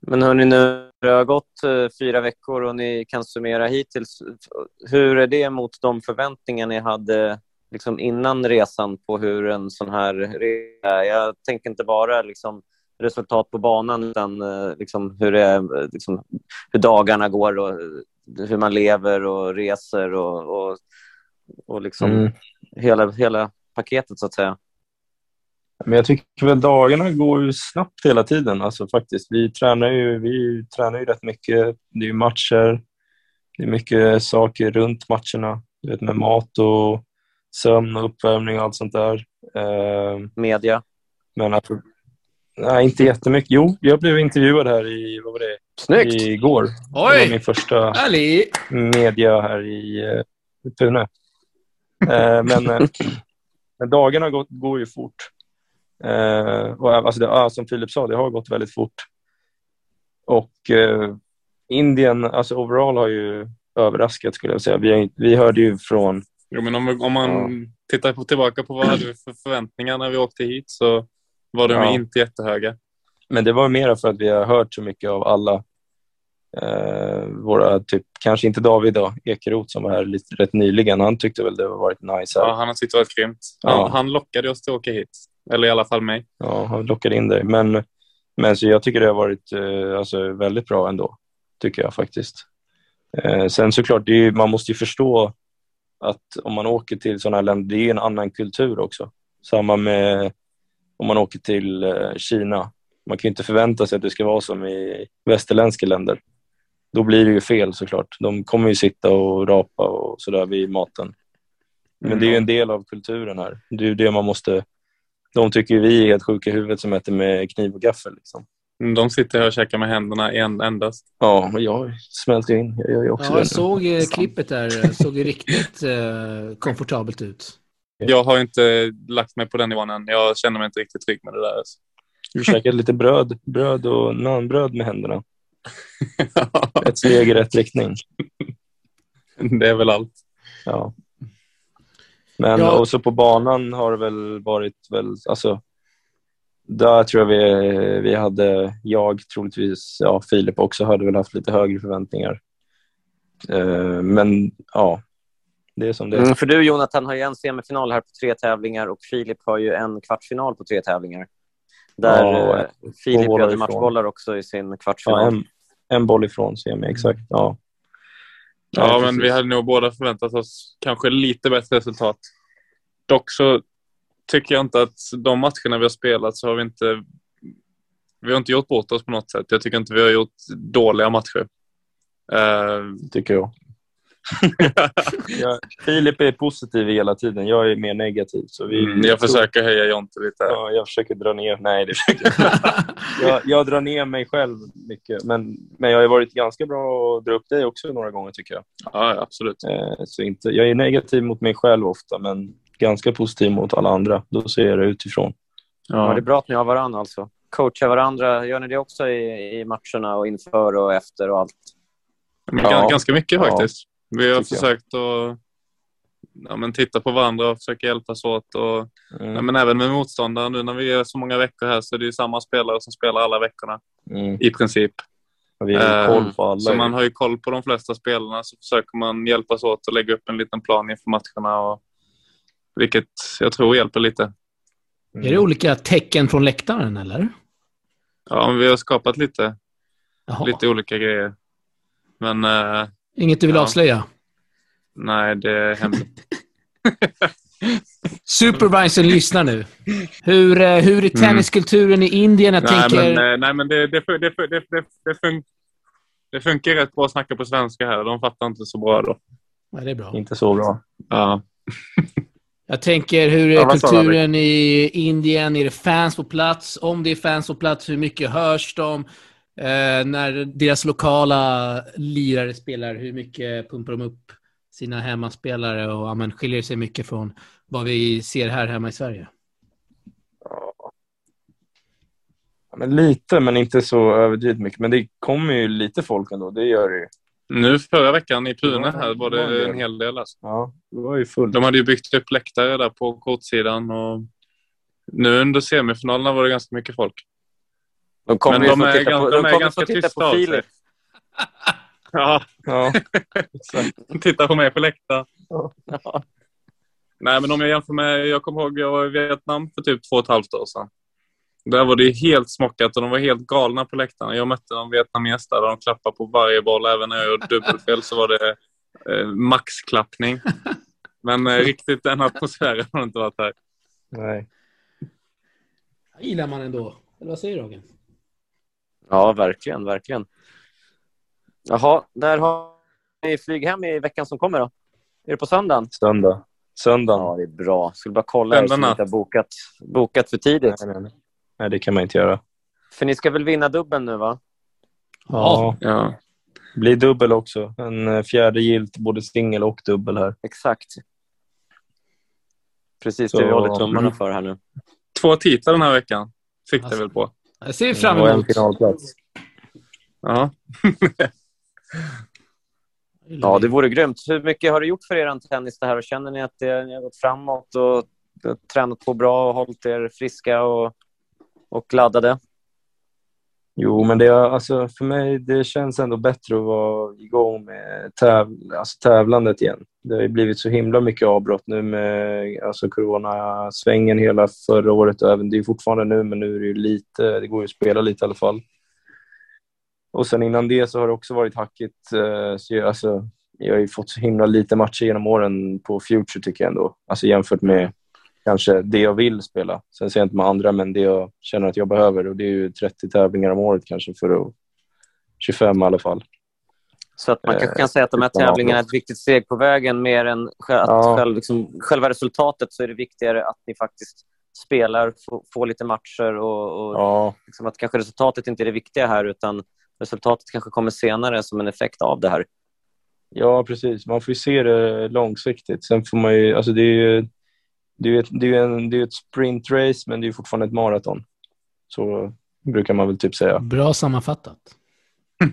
[SPEAKER 3] Men hörni, nu det har gått eh, fyra veckor och ni kan summera hittills. Hur är det mot de förväntningar ni hade liksom innan resan på hur en sån här resa är? Jag tänker inte bara liksom, resultat på banan utan eh, liksom, hur, det är, liksom, hur dagarna går och hur man lever och reser och, och, och liksom
[SPEAKER 4] Mm.
[SPEAKER 3] Hela, hela paketet så att säga.
[SPEAKER 4] Men jag tycker väl dagarna går ju snabbt hela tiden. Alltså faktiskt. Vi tränar ju, vi tränar ju rätt mycket. Det är matcher. Det är mycket saker runt matcherna. Du vet, med mat och sömn och uppvärmning och allt sånt där. Eh,
[SPEAKER 3] Media.
[SPEAKER 4] men att, nej, inte jättemycket. Jo, jag blev intervjuad här i, vad var det?
[SPEAKER 3] Snyggt!
[SPEAKER 4] Igår. Det var min
[SPEAKER 1] Oj!
[SPEAKER 4] första
[SPEAKER 1] Härlig!
[SPEAKER 4] media här i eh, Pune. Eh, men, eh, men dagarna går, går ju fort. Eh, och, alltså det, ja, som Filip sa, det har gått väldigt fort. Och Indien, alltså overall har ju överraskat skulle jag säga. Vi, vi hörde ju från,
[SPEAKER 2] Jo, men om, om man tittar på, tillbaka på vad hade vi för förväntningar när vi åkte hit så var de
[SPEAKER 4] Ja.
[SPEAKER 2] inte jättehöga.
[SPEAKER 4] men det var mer för att vi har hört så mycket av alla eh, våra, typ, kanske inte David då, Ekeroth som var här lite, rätt nyligen. Han tyckte väl det var varit nice här.
[SPEAKER 2] Ja, han har tyckt det varit grymt. Han,
[SPEAKER 4] Ja.
[SPEAKER 2] han lockade oss till att åka hit. Eller i alla fall mig.
[SPEAKER 4] Ja, han lockade in dig. Men, men så jag tycker det har varit eh, alltså, väldigt bra ändå. Tycker jag faktiskt. Eh, sen såklart, det är, man måste ju förstå att om man åker till sådana här länder, det är en annan kultur också. Samma med om man åker till eh, Kina. Man kan ju inte förvänta sig att det ska vara som i västerländska länder. Då blir det ju fel såklart. De kommer ju sitta och rapa och sådär vid maten. Men det är ju en del av kulturen här. Det är ju det man måste... De tycker ju vi är helt sjuka i huvudet som äter med kniv och gaffel. Liksom.
[SPEAKER 2] De sitter här och käkar med händerna en, endast.
[SPEAKER 4] Ja, men jag smälter in. Jag gör ju också
[SPEAKER 1] Ja, jag
[SPEAKER 4] nu.
[SPEAKER 1] såg eh, klippet där. Det såg ju riktigt eh, komfortabelt ut.
[SPEAKER 2] Jag har inte lagt mig på den nivån än. Jag känner mig inte riktigt trygg med det där. Alltså.
[SPEAKER 4] Du käkade lite bröd, bröd och naanbröd med händerna. Ett steg i rätt riktning.
[SPEAKER 2] det är väl allt.
[SPEAKER 4] Ja. Men
[SPEAKER 1] Ja.
[SPEAKER 4] också på banan har det väl varit väl, alltså, där tror jag vi, vi hade, jag troligtvis, ja Filip också, hade väl haft lite högre förväntningar. Eh, men ja, det är som det är.
[SPEAKER 3] Mm, för du Jonathan har ju en semifinal här på tre tävlingar och Filip har ju en kvartsfinal på tre tävlingar. Där
[SPEAKER 4] Ja,
[SPEAKER 3] eh, Filip hade matchbollar också i sin
[SPEAKER 4] Ja,
[SPEAKER 3] kvartsfinal.
[SPEAKER 4] en, en boll ifrån semi, exakt. Ja,
[SPEAKER 2] Ja,
[SPEAKER 4] Ja,
[SPEAKER 2] men vi hade nog båda förväntat oss kanske lite bättre resultat. Dock så tycker jag inte att de matcherna vi har spelat så har vi inte... Vi har inte gjort bort oss på något sätt. Jag tycker inte vi har gjort dåliga matcher. Eh,
[SPEAKER 4] tycker jag. jag. Filip är positiv hela tiden. Jag är mer negativ. Så vi,
[SPEAKER 2] mm, jag försöker höja Jonte lite.
[SPEAKER 4] Ja, jag försöker dra ner. Nej, det försöker jag jag, jag drar ner mig själv mycket. Men, men jag har varit ganska bra att dra upp dig också några gånger, tycker jag.
[SPEAKER 2] Ja, absolut.
[SPEAKER 4] Eh, så inte, jag är negativ mot mig själv ofta, men ganska positiv mot alla andra. Då ser jag det utifrån.
[SPEAKER 3] Ja, det är
[SPEAKER 2] Ja.
[SPEAKER 3] bra att ni har varandra alltså. Coachar varandra. Gör ni det också i, i matcherna och inför och efter och allt?
[SPEAKER 4] Ja.
[SPEAKER 2] gan- Ganska mycket
[SPEAKER 4] Ja,
[SPEAKER 2] faktiskt. Vi har
[SPEAKER 4] tycker jag.
[SPEAKER 2] försökt att ja, men titta på varandra och försöka hjälpas åt. Och,
[SPEAKER 4] Mm.
[SPEAKER 2] ja, men även med motståndare. Nu när vi är så många veckor här så är det ju samma spelare som spelar alla veckorna
[SPEAKER 4] Mm.
[SPEAKER 2] i princip.
[SPEAKER 4] Och Vi har
[SPEAKER 2] Eh,
[SPEAKER 4] koll på alla.
[SPEAKER 2] Så man har ju koll på de flesta spelarna så försöker man hjälpas åt och lägga upp en liten plan inför matcherna. Och, vilket jag tror hjälper lite.
[SPEAKER 4] Mm.
[SPEAKER 1] Är det olika tecken från läktaren, eller?
[SPEAKER 2] Ja, men vi har skapat lite,
[SPEAKER 1] Jaha.
[SPEAKER 2] lite olika grejer. Men eh,
[SPEAKER 1] Inget du vill
[SPEAKER 2] Ja.
[SPEAKER 1] avslöja?
[SPEAKER 2] nej, det är hemligt.
[SPEAKER 1] Supervisorn lyssnar nu. Hur, eh, hur är tenniskulturen i Indien? Jag
[SPEAKER 2] Mm. nej,
[SPEAKER 1] tänker...
[SPEAKER 2] men, eh, nej, men det, det, det, det, det, det, det, fun- det funkar rätt bra att snacka på svenska här. De fattar inte så bra då.
[SPEAKER 1] Ja, det är bra.
[SPEAKER 4] Inte så bra.
[SPEAKER 2] Ja.
[SPEAKER 1] Jag tänker, hur är
[SPEAKER 2] Ja,
[SPEAKER 1] kulturen i Indien? Är det fans på plats? Om det är fans på plats, hur mycket hörs de? Eh, när deras lokala lirare spelar, hur mycket pumpar de upp sina hemmaspelare? Och ja, men, skiljer sig mycket från vad vi ser här hemma i Sverige?
[SPEAKER 4] Ja, Men lite, men inte så överdrivet mycket. Men det kommer ju lite folk ändå. Det gör det ju.
[SPEAKER 2] Nu förra veckan i Pune här var
[SPEAKER 4] det.
[SPEAKER 2] en hel del. Alltså.
[SPEAKER 4] Ja, det var ju fullt.
[SPEAKER 2] De hade ju byggt upp läktare där på kortsidan. Och nu under semifinalerna var det ganska mycket folk.
[SPEAKER 3] De kommer
[SPEAKER 2] Men
[SPEAKER 3] ju
[SPEAKER 2] de
[SPEAKER 3] få
[SPEAKER 2] är
[SPEAKER 3] på,
[SPEAKER 2] de
[SPEAKER 3] de
[SPEAKER 2] är
[SPEAKER 3] kommer
[SPEAKER 2] ganska
[SPEAKER 3] få titta
[SPEAKER 2] tysta
[SPEAKER 3] på. Filip.
[SPEAKER 2] Ja,
[SPEAKER 4] Ja,
[SPEAKER 2] titta på mig på läktaren.
[SPEAKER 3] Ja.
[SPEAKER 2] Nej, men om jag jämför med... Jag kommer ihåg jag var i Vietnam för typ två och ett halvt år sedan. Där var det helt smockat och de var helt galna på läktarna. Jag mötte någon vietnames där de klappade på varje boll. Även när jag gjorde dubbelfel så var det eh, maxklappning. Men eh, riktigt den atmosfären har det inte varit här.
[SPEAKER 4] Nej.
[SPEAKER 1] Gillar man ändå. Eller vad säger du, Roger?
[SPEAKER 3] Ja, verkligen, verkligen. Jaha, där har ni flyg hem i veckan som kommer då? Är det på söndagen?
[SPEAKER 4] Söndag. Söndagen.
[SPEAKER 3] Ja, det är bra. Skulle bara kolla så
[SPEAKER 2] Söndag
[SPEAKER 3] ni inte har bokat, bokat för tidigt.
[SPEAKER 4] Nej, nej, nej. nej, det kan man inte göra.
[SPEAKER 3] För ni ska väl vinna dubbeln nu, va?
[SPEAKER 1] Ja.
[SPEAKER 2] Ja.
[SPEAKER 4] Blir dubbel också. En eh, fjärde gilt, både singel och dubbel här.
[SPEAKER 3] Exakt. Precis
[SPEAKER 4] Så-
[SPEAKER 3] det vi håller tummarna
[SPEAKER 4] mm.
[SPEAKER 3] för här nu.
[SPEAKER 2] Två titlar den här veckan. Fick
[SPEAKER 1] Alltså.
[SPEAKER 2] väl på.
[SPEAKER 1] Jag ser fram
[SPEAKER 4] Och en
[SPEAKER 1] emot.
[SPEAKER 4] finalplats.
[SPEAKER 2] Ja.
[SPEAKER 3] Ja, det vore grymt. Hur mycket har det gjort för er tennis det här? Och känner ni att det, ni har gått framåt och tränat på bra och hållit er friska och, och laddade?
[SPEAKER 4] Jo, men det, är- alltså, för mig det känns ändå bättre att vara igång med täv, alltså, tävlandet igen. Det har ju blivit så himla mycket avbrott nu med alltså, coronasvängen hela förra året och även det är fortfarande nu, men nu är det ju lite, det går ju att spela lite i alla fall. Och sen innan det så har det också varit hackigt. Eh, så jag, alltså, jag har ju fått så himla lite matcher genom åren på Future tycker jag ändå. Alltså jämfört med kanske det jag vill spela. Sen ser jag inte med andra, men det jag känner att jag behöver och det är ju 30 tävlingar om året kanske för att 25 i alla fall.
[SPEAKER 3] Så att man kanske kan
[SPEAKER 4] Eh,
[SPEAKER 3] säga att de här tävlingarna är ett viktigt steg på vägen. Mer än att
[SPEAKER 4] Ja.
[SPEAKER 3] själv, liksom, själva resultatet så är det viktigare att ni faktiskt spelar, får, får lite matcher och, och
[SPEAKER 4] Ja,
[SPEAKER 3] liksom att kanske resultatet inte är det viktiga här utan resultatet kanske kommer senare som en effekt av det här.
[SPEAKER 4] ja, precis. Man får ju se det långsiktigt. Sen får man ju, alltså det är ju det är ju ett, det är en, det är ett sprintrace, men det är fortfarande ett maraton. Så brukar man väl typ säga.
[SPEAKER 1] Bra sammanfattat.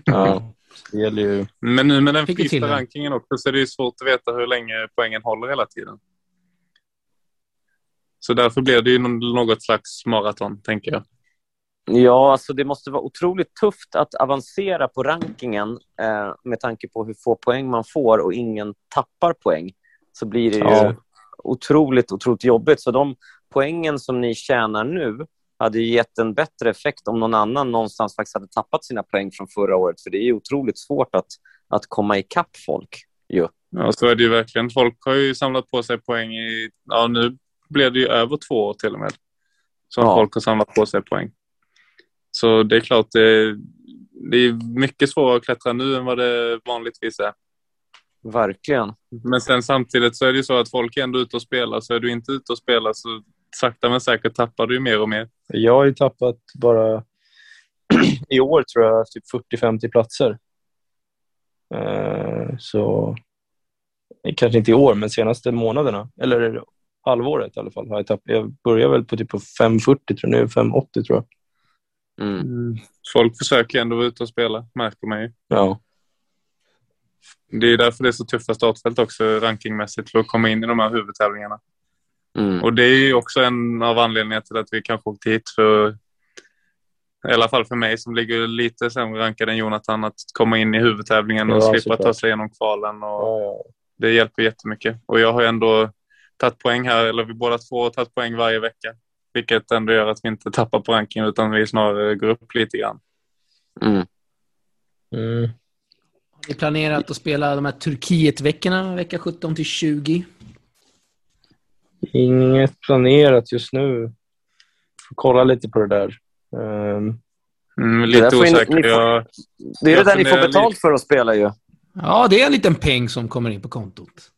[SPEAKER 4] Ja, det gäller ju...
[SPEAKER 2] Men nu med den frysta rankingen också så är det ju svårt att veta hur länge poängen håller hela tiden. Så därför blir det ju något slags maraton, tänker jag.
[SPEAKER 3] Ja, alltså det måste vara otroligt tufft att avancera på rankingen eh, med tanke på hur få poäng man får och ingen tappar poäng. Så blir det ju
[SPEAKER 4] Ja.
[SPEAKER 3] Otroligt, otroligt jobbigt. Så de poängen som ni tjänar nu hade ju gett en bättre effekt om någon annan någonstans faktiskt hade tappat sina poäng från förra året. För det är ju otroligt svårt att, att komma ikapp folk. Ju.
[SPEAKER 2] Ja, så är det ju verkligen. Folk har ju samlat på sig poäng i... Ja, nu blev det ju över två år till och med. Som
[SPEAKER 3] Ja.
[SPEAKER 2] folk har samlat på sig poäng. Så det är klart, det, det är mycket svårare att klättra nu än vad det vanligtvis är.
[SPEAKER 3] Verkligen.
[SPEAKER 2] Men sen samtidigt så är det ju så att folk är ändå ute och spelar. Så är du inte ute och spelar så sakta men säkert tappar du ju mer och mer.
[SPEAKER 4] Jag har ju tappat bara i år tror jag typ 40-50 platser. Eh, så kanske inte i år, men senaste månaderna, eller halvåret i alla fall, har jag tappat. Jag började väl på typ på 540 tror jag, nu är det 580 tror jag.
[SPEAKER 3] Mm.
[SPEAKER 2] Folk försöker ändå vara ute och spela, märker man ju.
[SPEAKER 4] Ja,
[SPEAKER 2] Det är därför det är så tuffa startfält också rankingmässigt för att komma in i de här huvudtävlingarna.
[SPEAKER 3] Mm.
[SPEAKER 2] Och det är ju också en av anledningarna till att vi kanske åkte hit för, i alla fall för mig som ligger lite sämre rankad än Jonathan, att komma in i huvudtävlingen och slippa
[SPEAKER 4] såklart.
[SPEAKER 2] ta sig igenom kvalen. Och
[SPEAKER 4] ja, ja.
[SPEAKER 2] Det hjälper jättemycket. Och jag har ändå tagit poäng här, eller vi båda två har tagit poäng varje vecka. Vilket ändå gör att vi inte tappar på rankingen utan vi snarare går upp lite grann.
[SPEAKER 3] Mm.
[SPEAKER 4] Mm.
[SPEAKER 1] Har ni planerat att spela de här Turkietveckorna, vecka 17 till 20?
[SPEAKER 4] Inget planerat just nu. Får kolla lite på det där. Ehm,
[SPEAKER 2] Mm,
[SPEAKER 3] Det
[SPEAKER 2] lite
[SPEAKER 3] där får ni-
[SPEAKER 2] osäker.
[SPEAKER 3] ni får-
[SPEAKER 2] Jag,
[SPEAKER 3] Det är
[SPEAKER 2] Jag
[SPEAKER 3] det där ni får betalt
[SPEAKER 2] lite-
[SPEAKER 3] för att spela ju.
[SPEAKER 1] Ja, det är en liten peng som kommer in på kontot.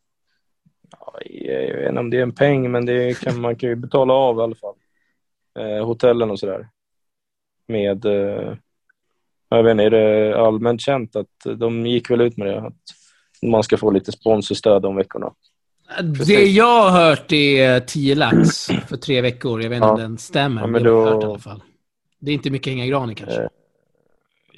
[SPEAKER 4] ja, jag vet inte om det är en peng, men det kan, man kan ju betala av i alla fall. Eh, hotellen och sådär. Med... Eh, jag vet inte, är det allmänt känt att de gick väl ut med det? Att man ska få lite sponsorstöd de veckorna.
[SPEAKER 1] Det jag har hört är 10 lax för tre veckor. Jag vet inte
[SPEAKER 4] Ja.
[SPEAKER 1] om den stämmer.
[SPEAKER 4] Ja,
[SPEAKER 1] men det har
[SPEAKER 4] då-
[SPEAKER 1] hört i alla fall. Det är inte mycket hänga i granen kanske.
[SPEAKER 4] Eh,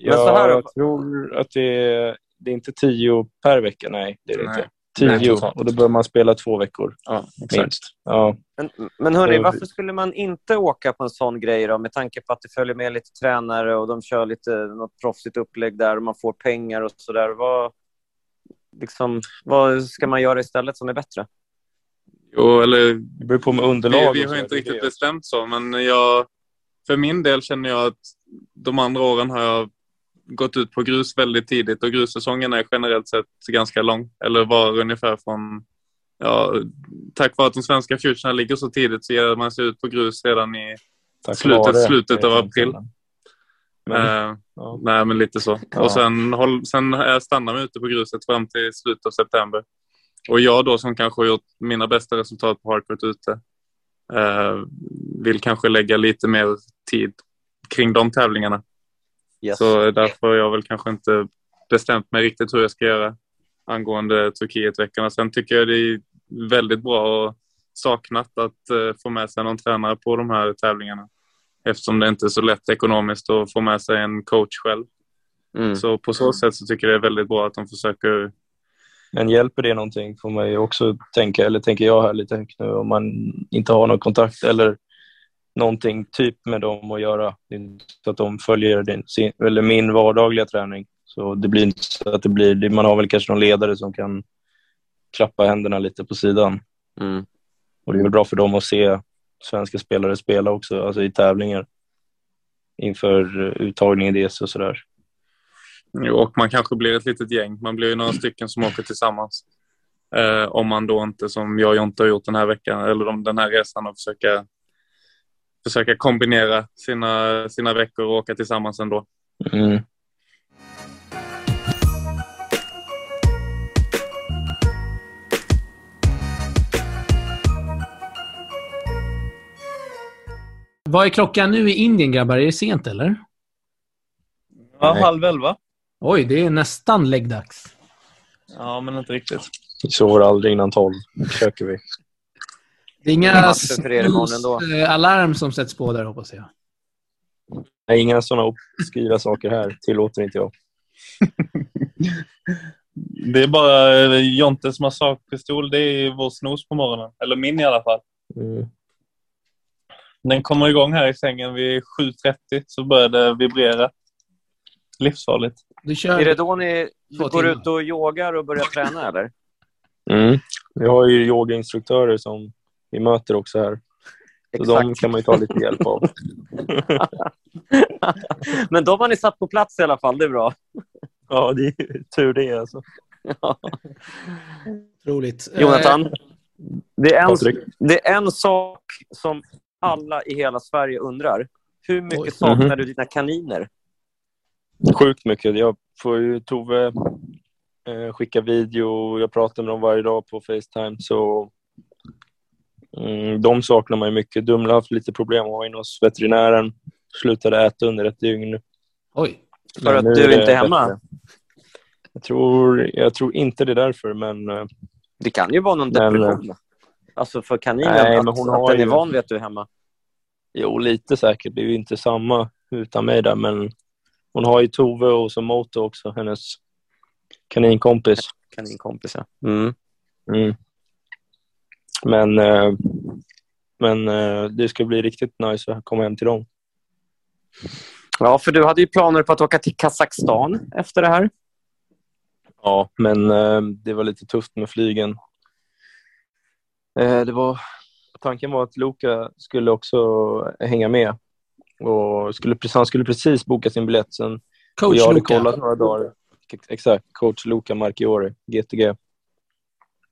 [SPEAKER 3] Men så
[SPEAKER 4] Ja,
[SPEAKER 3] här-
[SPEAKER 4] jag tror att det är, det är inte tio per vecka. Nej, det är det
[SPEAKER 2] Nej.
[SPEAKER 4] inte. Tio, och då bör man spela två veckor
[SPEAKER 2] ja, exakt.
[SPEAKER 4] minst. Ja.
[SPEAKER 3] Men, men hörni, varför skulle man inte åka på en sån grej då? Med tanke på att det följer med lite tränare och de kör lite något proffsigt upplägg där och man får pengar och sådär. Vad, liksom, vad ska man göra istället som är bättre?
[SPEAKER 2] Jo, eller
[SPEAKER 4] Det beror på med underlag.
[SPEAKER 2] Vi, vi har inte riktigt bestämt så, men jag, för min del känner jag att de andra åren har jag gått ut på grus väldigt tidigt och grussäsongen är generellt sett ganska lång. Eller var ungefär från... Ja, tack vare att de svenska futurerna ligger så tidigt så ger man sig ut på grus redan i...
[SPEAKER 4] Tack
[SPEAKER 2] slutet- slutet av
[SPEAKER 4] jag
[SPEAKER 2] april.
[SPEAKER 4] Men,
[SPEAKER 2] eh,
[SPEAKER 4] ja.
[SPEAKER 2] nej, men lite så.
[SPEAKER 4] Ja.
[SPEAKER 2] Och sen, håll, sen stannar man ute på gruset fram till slutet av september. Och jag då som kanske har gjort mina bästa resultat på hardcourt ute eh, vill kanske lägga lite mer tid kring de tävlingarna.
[SPEAKER 3] Yes.
[SPEAKER 2] Så därför har jag väl kanske inte bestämt mig riktigt hur jag ska göra angående Turkietveckorna. Sen tycker jag det är väldigt bra och saknat att eh, få med sig någon tränare på de här tävlingarna. Eftersom det inte är så lätt ekonomiskt att få med sig en coach själv.
[SPEAKER 3] Mm.
[SPEAKER 2] Så på så sätt så tycker jag det är väldigt bra att de försöker
[SPEAKER 4] men hjälper det någonting får man ju också tänka, eller tänker jag här lite högt nu, om man inte har någon kontakt eller någonting typ med dem att göra. Så att de följer din, sin, eller min vardagliga träning. Så det blir inte så att det blir, man har väl kanske någon ledare som kan klappa händerna lite på sidan.
[SPEAKER 3] Mm.
[SPEAKER 4] Och det är väl bra för dem att se svenska spelare spela också, alltså i tävlingar inför eh, uttagning i DS och sådär.
[SPEAKER 2] Jo, Och man kanske blir ett litet gäng. Man blir ju några stycken som åker tillsammans. Eh, om man då inte, som jag och Jonte har gjort den här veckan, eller de- den här resan, och försöka, försöka kombinera sina, sina veckor och åka tillsammans ändå.
[SPEAKER 4] Mm.
[SPEAKER 1] Vad är klockan nu i Indien, grabbar? Är det sent, eller?
[SPEAKER 2] Ja, halv elva.
[SPEAKER 1] Oj, det är nästan läggdags.
[SPEAKER 2] Ja, men inte riktigt.
[SPEAKER 4] Vi sover aldrig innan tolv. försöker vi.
[SPEAKER 1] Det är inga alarm som sätts på där, hoppas jag.
[SPEAKER 4] Nej, inga sådana obskyra saker här. Tillåter inte jag.
[SPEAKER 2] Det är bara eh, Jontes massagepistol. Det är vår snus på morgonen. Eller min i alla fall.
[SPEAKER 4] Mm.
[SPEAKER 2] Den kommer igång här i sängen vid 7.30 så börjar det vibrera. Livsfarligt.
[SPEAKER 1] Du kör...
[SPEAKER 3] Är det då ni går
[SPEAKER 1] timmar.
[SPEAKER 3] ut och yogar och börjar träna, eller?
[SPEAKER 4] Mm. Vi har ju yogainstruktörer som vi möter också här. Så de kan man ju ta lite hjälp av.
[SPEAKER 3] Men de har ni satt på plats i alla fall. Det är bra.
[SPEAKER 4] Ja, det är tur det alltså.
[SPEAKER 1] Roligt. Eh,
[SPEAKER 3] Jonathan, det är, en, det är en sak som alla i hela Sverige undrar. Hur mycket
[SPEAKER 1] Oj.
[SPEAKER 3] saknar
[SPEAKER 4] Mhm.
[SPEAKER 3] du dina kaniner?
[SPEAKER 4] Sjukt mycket. Jag får ju Tove eh, skicka video. Jag pratar med dem varje dag på Facetime. Så mm, de saknar man ju mycket. Dumla har haft lite problem. Hon var inne hos veterinären. Slutade äta under ett dygn.
[SPEAKER 1] Oj.
[SPEAKER 3] För
[SPEAKER 4] Men
[SPEAKER 3] att du
[SPEAKER 4] är
[SPEAKER 3] inte är hemma?
[SPEAKER 4] bättre. Jag tror, jag tror inte det är därför, men eh,
[SPEAKER 3] Det kan ju vara någon
[SPEAKER 4] Men,
[SPEAKER 3] depression. Alltså för kaninen,
[SPEAKER 4] Nej,
[SPEAKER 3] att,
[SPEAKER 4] men hon
[SPEAKER 3] att
[SPEAKER 4] har
[SPEAKER 3] den är
[SPEAKER 4] ju-
[SPEAKER 3] van vid att du är hemma.
[SPEAKER 4] jo, lite säkert. Det är ju inte samma utan mig där, men hon har ju Tove och så Moto också, hennes kaninkompis.
[SPEAKER 3] Kaninkompis, ja. Mm.
[SPEAKER 4] Mm. Men, eh, men eh, det ska bli riktigt nice att komma hem till dem.
[SPEAKER 3] Ja, för du hade ju planer på att åka till Kazakstan efter det här.
[SPEAKER 4] Ja, men eh, det var lite tufft med flygen. Det var, tanken var att Luka skulle också hänga med. Och skulle, han skulle precis boka sin biljett. Sen, och
[SPEAKER 1] Coach
[SPEAKER 4] jag hade
[SPEAKER 1] Luka.
[SPEAKER 4] kollat några dagar. Exakt, coach Luka Marchiori, GTG.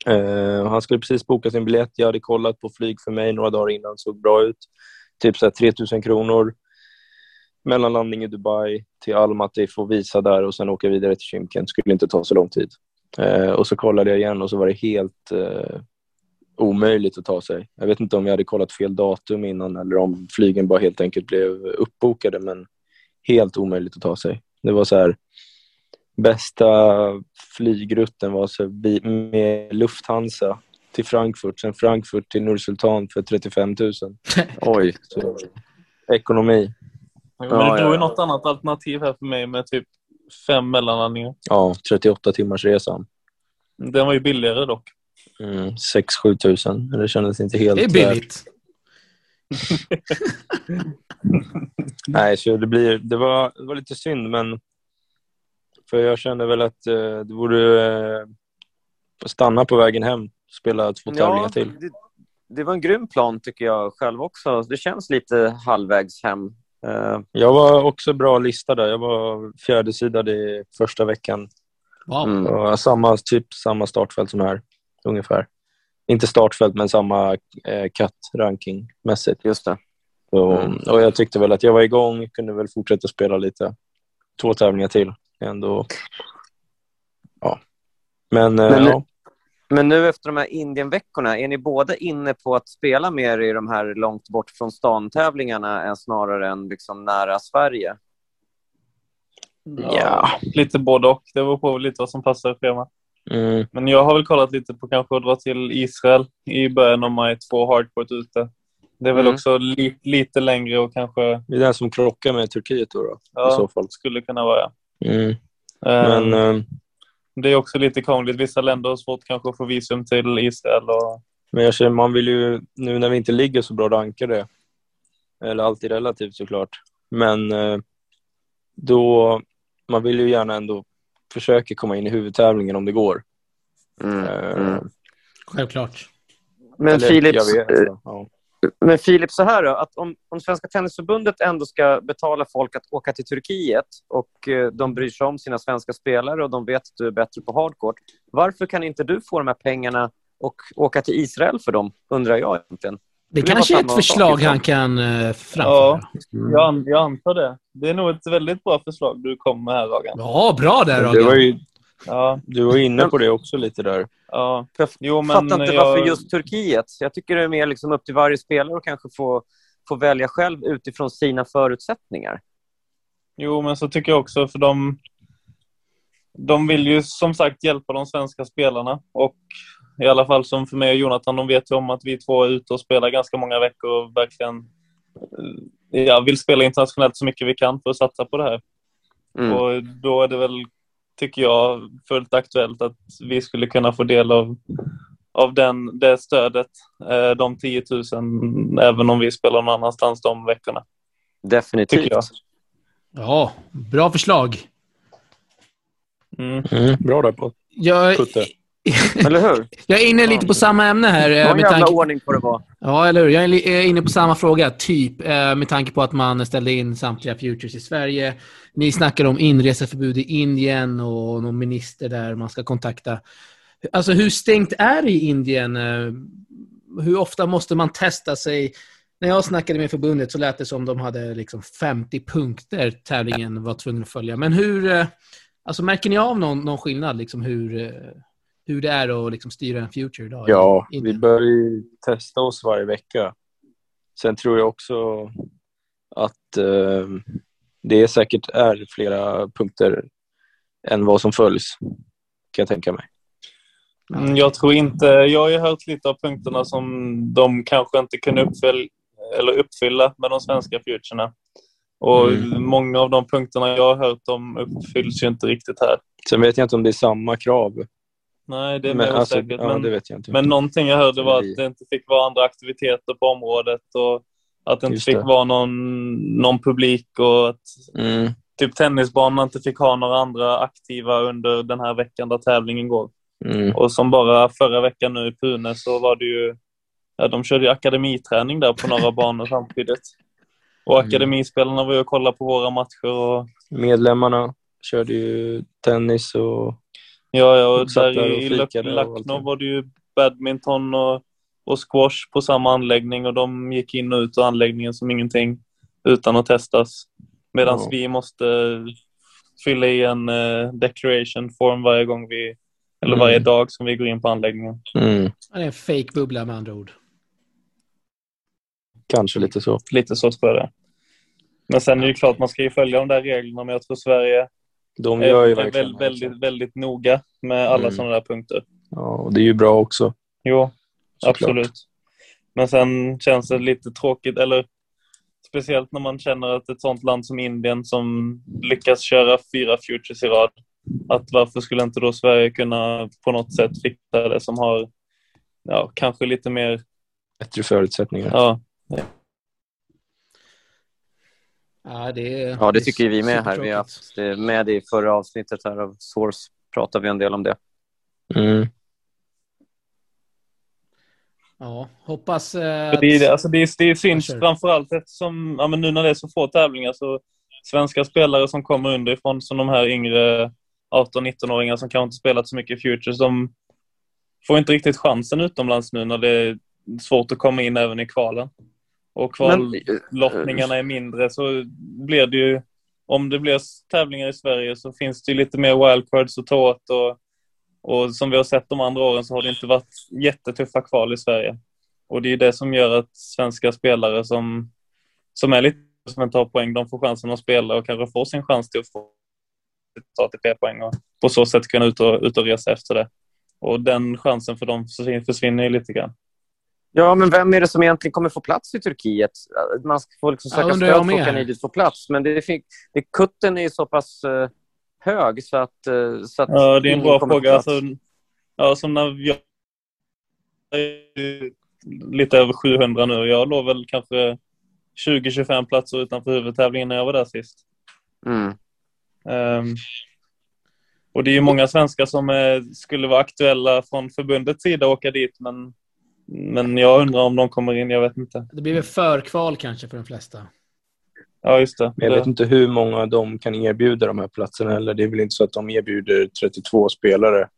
[SPEAKER 4] Uh, han skulle precis boka sin biljett. Jag hade kollat på flyg för mig några dagar innan. såg bra ut. Typ så här 3 000 kronor. Mellanlandning i Dubai till Almaty, få visa där och sen åka vidare till Kymken. skulle inte ta så lång tid. Uh, och så kollade jag igen och så var det helt uh, omöjligt att ta sig. Jag vet inte om jag hade kollat fel datum innan eller om flygen bara helt enkelt blev uppbokade, men helt omöjligt att ta sig. Det var så här, bästa flygrutten var så bi- med Lufthansa till Frankfurt, sen Frankfurt till Nursultan för 35 000.
[SPEAKER 3] Oj.
[SPEAKER 4] Så, ekonomi.
[SPEAKER 2] Men
[SPEAKER 3] Ja,
[SPEAKER 2] det
[SPEAKER 3] ja,
[SPEAKER 2] drog ju
[SPEAKER 3] ja.
[SPEAKER 2] något annat alternativ här för mig med typ fem mellanlandningar.
[SPEAKER 4] Ja, 38 timmars resan.
[SPEAKER 2] Den var ju billigare dock.
[SPEAKER 4] Mm, 6-7 tusen. Det kändes inte helt
[SPEAKER 1] Det är billigt.
[SPEAKER 4] Nej, så det, blir, det, var, det var lite synd, men för jag kände väl att eh, det borde eh, stanna på vägen hem spela två tävlingar till.
[SPEAKER 3] det, det var en grym plan tycker jag själv också. Det känns lite halvvägs hem. Eh,
[SPEAKER 4] Jag var också bra listad där. Jag var fjärde sidad i första veckan.
[SPEAKER 1] Wow.
[SPEAKER 3] mm.
[SPEAKER 4] Och samma, typ samma startfält som här, ungefär. Inte startfält, men samma eh, cut-ranking-mässigt.
[SPEAKER 3] Just det.
[SPEAKER 4] Så,
[SPEAKER 3] Mm.
[SPEAKER 4] Och jag tyckte väl att jag var igång, kunde väl fortsätta spela lite. Två tävlingar till. Ändå. Ja. Men, eh,
[SPEAKER 3] Men-
[SPEAKER 4] ja.
[SPEAKER 3] Men nu efter de här Indienveckorna, är ni båda inne på att spela mer i de här långt bort från stan-tävlingarna än snarare än liksom nära Sverige?
[SPEAKER 4] Ja.
[SPEAKER 2] Lite både och. Det beror på lite vad som passar i schemat.
[SPEAKER 4] Mm.
[SPEAKER 2] Men jag har väl kollat lite på kanske att dra till Israel i början av maj, två hardcourt ute. Det är väl
[SPEAKER 3] Mm.
[SPEAKER 2] också li lite längre och kanske
[SPEAKER 4] Det är den som krockar med Turkiet då, då i
[SPEAKER 2] ja,
[SPEAKER 4] så fall.
[SPEAKER 2] skulle kunna vara.
[SPEAKER 4] Mm. Men eh,
[SPEAKER 2] Det är också lite krångligt. Vissa länder har svårt kanske att få visum till Israel. Och...
[SPEAKER 4] Men jag känner, man vill ju, nu när vi inte ligger så bra rankade, eller alltid relativt såklart, men eh, då, man vill ju gärna ändå försöka komma in i huvudtävlingen om det går.
[SPEAKER 3] Mm.
[SPEAKER 4] Eh,
[SPEAKER 3] Mm.
[SPEAKER 1] Självklart.
[SPEAKER 3] Men,
[SPEAKER 4] eller,
[SPEAKER 3] Filip,
[SPEAKER 4] jag vet, ja.
[SPEAKER 3] Men Filip, så här då, att om, om Svenska Tennisförbundet ändå ska betala folk att åka till Turkiet och eh, de bryr sig om sina svenska spelare och de vet att du är bättre på hardcourt, varför kan inte du få de här pengarna och åka till Israel för dem, undrar jag egentligen.
[SPEAKER 1] Det
[SPEAKER 3] Det var
[SPEAKER 1] kanske är ett förslag han kan uh, framföra.
[SPEAKER 2] Ja.
[SPEAKER 1] Ja.
[SPEAKER 2] Jag, an jag antar det. Det är nog ett väldigt bra förslag du kom med här, Ragan.
[SPEAKER 1] bra där
[SPEAKER 4] Du var
[SPEAKER 1] Ragen.
[SPEAKER 4] ju
[SPEAKER 2] Ja,
[SPEAKER 4] du var inne på det också lite där.
[SPEAKER 2] ja.
[SPEAKER 3] Jag
[SPEAKER 2] Jo, men
[SPEAKER 3] fattar inte
[SPEAKER 2] jag-
[SPEAKER 3] varför just Turkiet. Jag tycker det är mer liksom upp till varje spelare att kanske få få välja själv utifrån sina förutsättningar.
[SPEAKER 2] Jo, men så tycker jag också, för de, de vill ju som sagt hjälpa de svenska spelarna. Och i alla fall som för mig och Jonathan, de vet ju om att vi två är ute och spelar ganska många veckor och verkligen eh, ja, vill spela internationellt så mycket vi kan för att satsa på det här.
[SPEAKER 3] Mm.
[SPEAKER 2] Och då är det väl, tycker jag, fullt aktuellt att vi skulle kunna få del av, av den, det stödet, eh, de 10 000, även om vi spelar någon annanstans de veckorna.
[SPEAKER 3] Definitivt.
[SPEAKER 2] Tycker jag.
[SPEAKER 1] Ja, bra förslag.
[SPEAKER 2] Mm.
[SPEAKER 4] Mm, bra där på
[SPEAKER 1] Jag,
[SPEAKER 4] Putte.
[SPEAKER 3] Eller hur?
[SPEAKER 1] jag är inne lite på samma ämne här. eh,
[SPEAKER 3] Någon
[SPEAKER 1] Med
[SPEAKER 3] jävla
[SPEAKER 1] tanke,
[SPEAKER 3] ordning får det vara.
[SPEAKER 1] ja, eller hur? Jag är inne på samma fråga, typ, eh, med tanke på att man ställde in samtliga futures i Sverige. Ni snackar om inreseförbud i Indien och någon minister där man ska kontakta. Alltså hur stängt är det i Indien? Eh, Hur ofta måste man testa sig? När jag snackade med förbundet så lät det som de hade liksom 50 punkter tävlingen var tvungen att följa. Men hur, alltså märker ni av någon, någon skillnad, liksom hur, hur det är att liksom styra en future idag?
[SPEAKER 4] Ja, vi
[SPEAKER 1] Indien?
[SPEAKER 4] börjar ju testa oss varje vecka. Sen tror jag också att eh, det säkert är flera punkter än vad som följs, kan jag tänka mig.
[SPEAKER 2] Mm, Jag tror inte, jag har ju hört lite av punkterna som de kanske inte kunde uppfylla, eller uppfylla med de svenska futurerna. Och
[SPEAKER 4] Mm.
[SPEAKER 2] många av de punkterna jag har hört om uppfylls ju inte riktigt här.
[SPEAKER 4] Sen vet jag inte om det är samma krav.
[SPEAKER 2] Nej, det är
[SPEAKER 4] men, alltså,
[SPEAKER 2] osäkert.
[SPEAKER 4] ja,
[SPEAKER 2] men, men någonting jag hörde var att det inte fick vara andra aktiviteter på området och att det inte
[SPEAKER 4] Just
[SPEAKER 2] fick
[SPEAKER 4] det.
[SPEAKER 2] vara någon, någon publik och att
[SPEAKER 4] Mm.
[SPEAKER 2] typ tennisbanan inte fick ha några andra aktiva under den här veckan där tävlingen går.
[SPEAKER 4] Mm.
[SPEAKER 2] Och som bara förra veckan nu i Pune så var det ju, ja, de körde ju akademiträning där på några banor samtidigt. Och
[SPEAKER 4] Mm.
[SPEAKER 2] akademispelarna var ju och kollade på våra matcher och
[SPEAKER 4] Medlemmarna körde ju tennis och
[SPEAKER 2] ja, ja och där
[SPEAKER 4] där och
[SPEAKER 2] i Lucknow var det ju badminton och, och squash på samma anläggning och de gick in och ut ur anläggningen som ingenting utan att testas. Medan
[SPEAKER 4] Ja.
[SPEAKER 2] vi måste fylla i en eh, declaration form varje gång vi, eller
[SPEAKER 4] Mm.
[SPEAKER 2] varje dag som vi går in på anläggningen.
[SPEAKER 4] mm.
[SPEAKER 1] Det är en fake bubbla med andra ord.
[SPEAKER 4] kanske lite så.
[SPEAKER 2] Lite så tror jag det. Men sen är det ju klart, man ska ju följa de där reglerna, men jag tror Sverige
[SPEAKER 4] De
[SPEAKER 2] är,
[SPEAKER 4] gör ju
[SPEAKER 2] är
[SPEAKER 4] verkligen
[SPEAKER 2] väldigt, väldigt, väldigt noga med alla
[SPEAKER 4] Mm.
[SPEAKER 2] sådana där punkter.
[SPEAKER 4] Ja, och det är ju bra också.
[SPEAKER 2] Jo,
[SPEAKER 4] såklart.
[SPEAKER 2] absolut. Men sen känns det lite tråkigt, eller speciellt när man känner att ett sådant land som Indien som lyckas köra fyra futures i rad, att varför skulle inte då Sverige kunna på något sätt fixa det som har, ja, kanske lite mer,
[SPEAKER 4] Bättre förutsättningar.
[SPEAKER 2] ja,
[SPEAKER 1] Ja, det, är-
[SPEAKER 3] Ja, det tycker vi med här. Vi har haft det med i förra avsnittet här av Source. Pratade vi en del om det.
[SPEAKER 4] Mm.
[SPEAKER 1] Ja, hoppas... Eh,
[SPEAKER 2] För det, är, det- alltså det, är, det är synd
[SPEAKER 1] Kör.
[SPEAKER 2] framförallt eftersom ja, men nu när det är så få tävlingar så svenska spelare som kommer underifrån som de här yngre 18-19-åringar som kanske inte spelat så mycket Futures, de får inte riktigt chansen utomlands nu när det är svårt att komma in även i kvalen. Och kvallottningarna är mindre så blir det ju, om det blir tävlingar i Sverige så finns det ju lite mer wildcards att ta åt och, och som vi har sett de andra åren så har det inte varit jättetuffa kval i Sverige. Och det är det som gör att svenska spelare som, som är lite som tar poäng, de får chansen att spela och kanske får sin chans till att få ATP-poäng och på så sätt kunna ut och, ut och resa efter det. Och den chansen för dem försvinner ju lite grann.
[SPEAKER 3] Ja, men vem är det som egentligen kommer få plats i Turkiet? Man ska få liksom söka stöd för att dit få plats. Men det fick, det, kutten är ju så pass eh, hög så att, eh, så att
[SPEAKER 2] Ja, det är en bra fråga. Alltså, ja, som när jag lite över 700 nu. Jag låg väl kanske 20-25 platser utanför huvudtävlingen när jag var där sist.
[SPEAKER 3] Mm.
[SPEAKER 2] Ehm, och det är ju många svenskar som eh, skulle vara aktuella från förbundets sida att åka dit, men, men jag undrar om de kommer in, jag vet inte.
[SPEAKER 1] Det blir väl förkval kanske för de flesta.
[SPEAKER 2] Ja, just det.
[SPEAKER 4] Men jag vet inte hur många de kan erbjuda de här platserna heller. Det är väl inte så att de erbjuder 32 spelare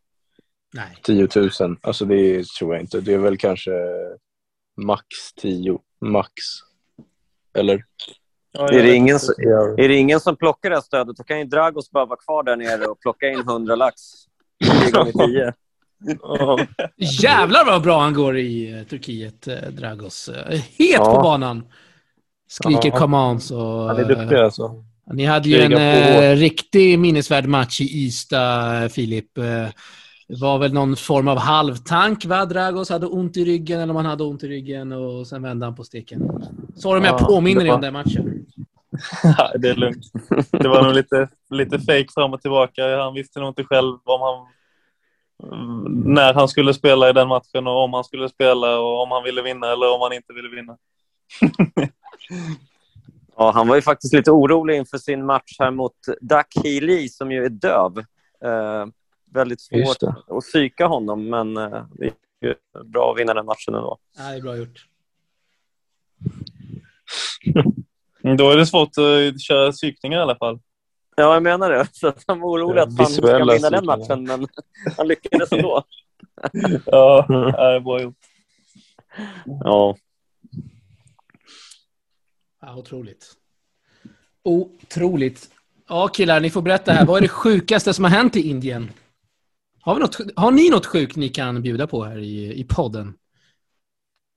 [SPEAKER 1] Nej.
[SPEAKER 4] 10 000. Alltså det tror jag inte. Det är väl kanske max 10. Max. Eller?
[SPEAKER 2] Ja,
[SPEAKER 3] Är, det ingen, som- är det ingen som plockar det här stödet, då kan ju Dragos bara vara kvar där nere och plocka in 100 lax. 10 gånger 10.
[SPEAKER 4] Ja.
[SPEAKER 1] Jävlar vad bra han går i eh, Turkiet, eh, Dragos. Eh, Het på banan. skriker
[SPEAKER 4] Ja.
[SPEAKER 1] on. Så,
[SPEAKER 4] Han är duktig alltså.
[SPEAKER 1] Ni hade ju en eh, riktig minnesvärd match i Ystad, Filip. Eh, det var väl någon form av halvtank, va? Dragos hade ont i ryggen, eller om han hade ont i ryggen, och sen vände han på steken. Sorry om jag
[SPEAKER 4] Ja,
[SPEAKER 1] påminner dig om den matchen.
[SPEAKER 2] Ja, det är lugnt. Det var nog lite, lite fake fram och tillbaka. Han visste nog inte själv om han, när han skulle spela i den matchen och om han skulle spela och om han ville vinna eller om han inte ville vinna.
[SPEAKER 3] Ja, han var ju faktiskt lite orolig inför sin match här mot Dak Healy som ju är döv. Eh, väldigt svårt att psyka honom, men eh, det gick ju bra att vinna den matchen ändå.
[SPEAKER 1] Ja, det är bra gjort.
[SPEAKER 2] Då är det svårt att köra psykningar i alla fall.
[SPEAKER 3] Ja, jag menar det. Så att han var orolig att han
[SPEAKER 4] visuella
[SPEAKER 3] vinna den
[SPEAKER 4] psykningar.
[SPEAKER 3] matchen, men han lyckades ändå.
[SPEAKER 2] Ja, det är bra gjort.
[SPEAKER 3] Ja.
[SPEAKER 1] Ja, otroligt. Otroligt. Ja, killar, ni får berätta här. Vad är det sjukaste som har hänt i Indien? Har, vi något, har ni något sjukt ni kan bjuda på här i, i podden?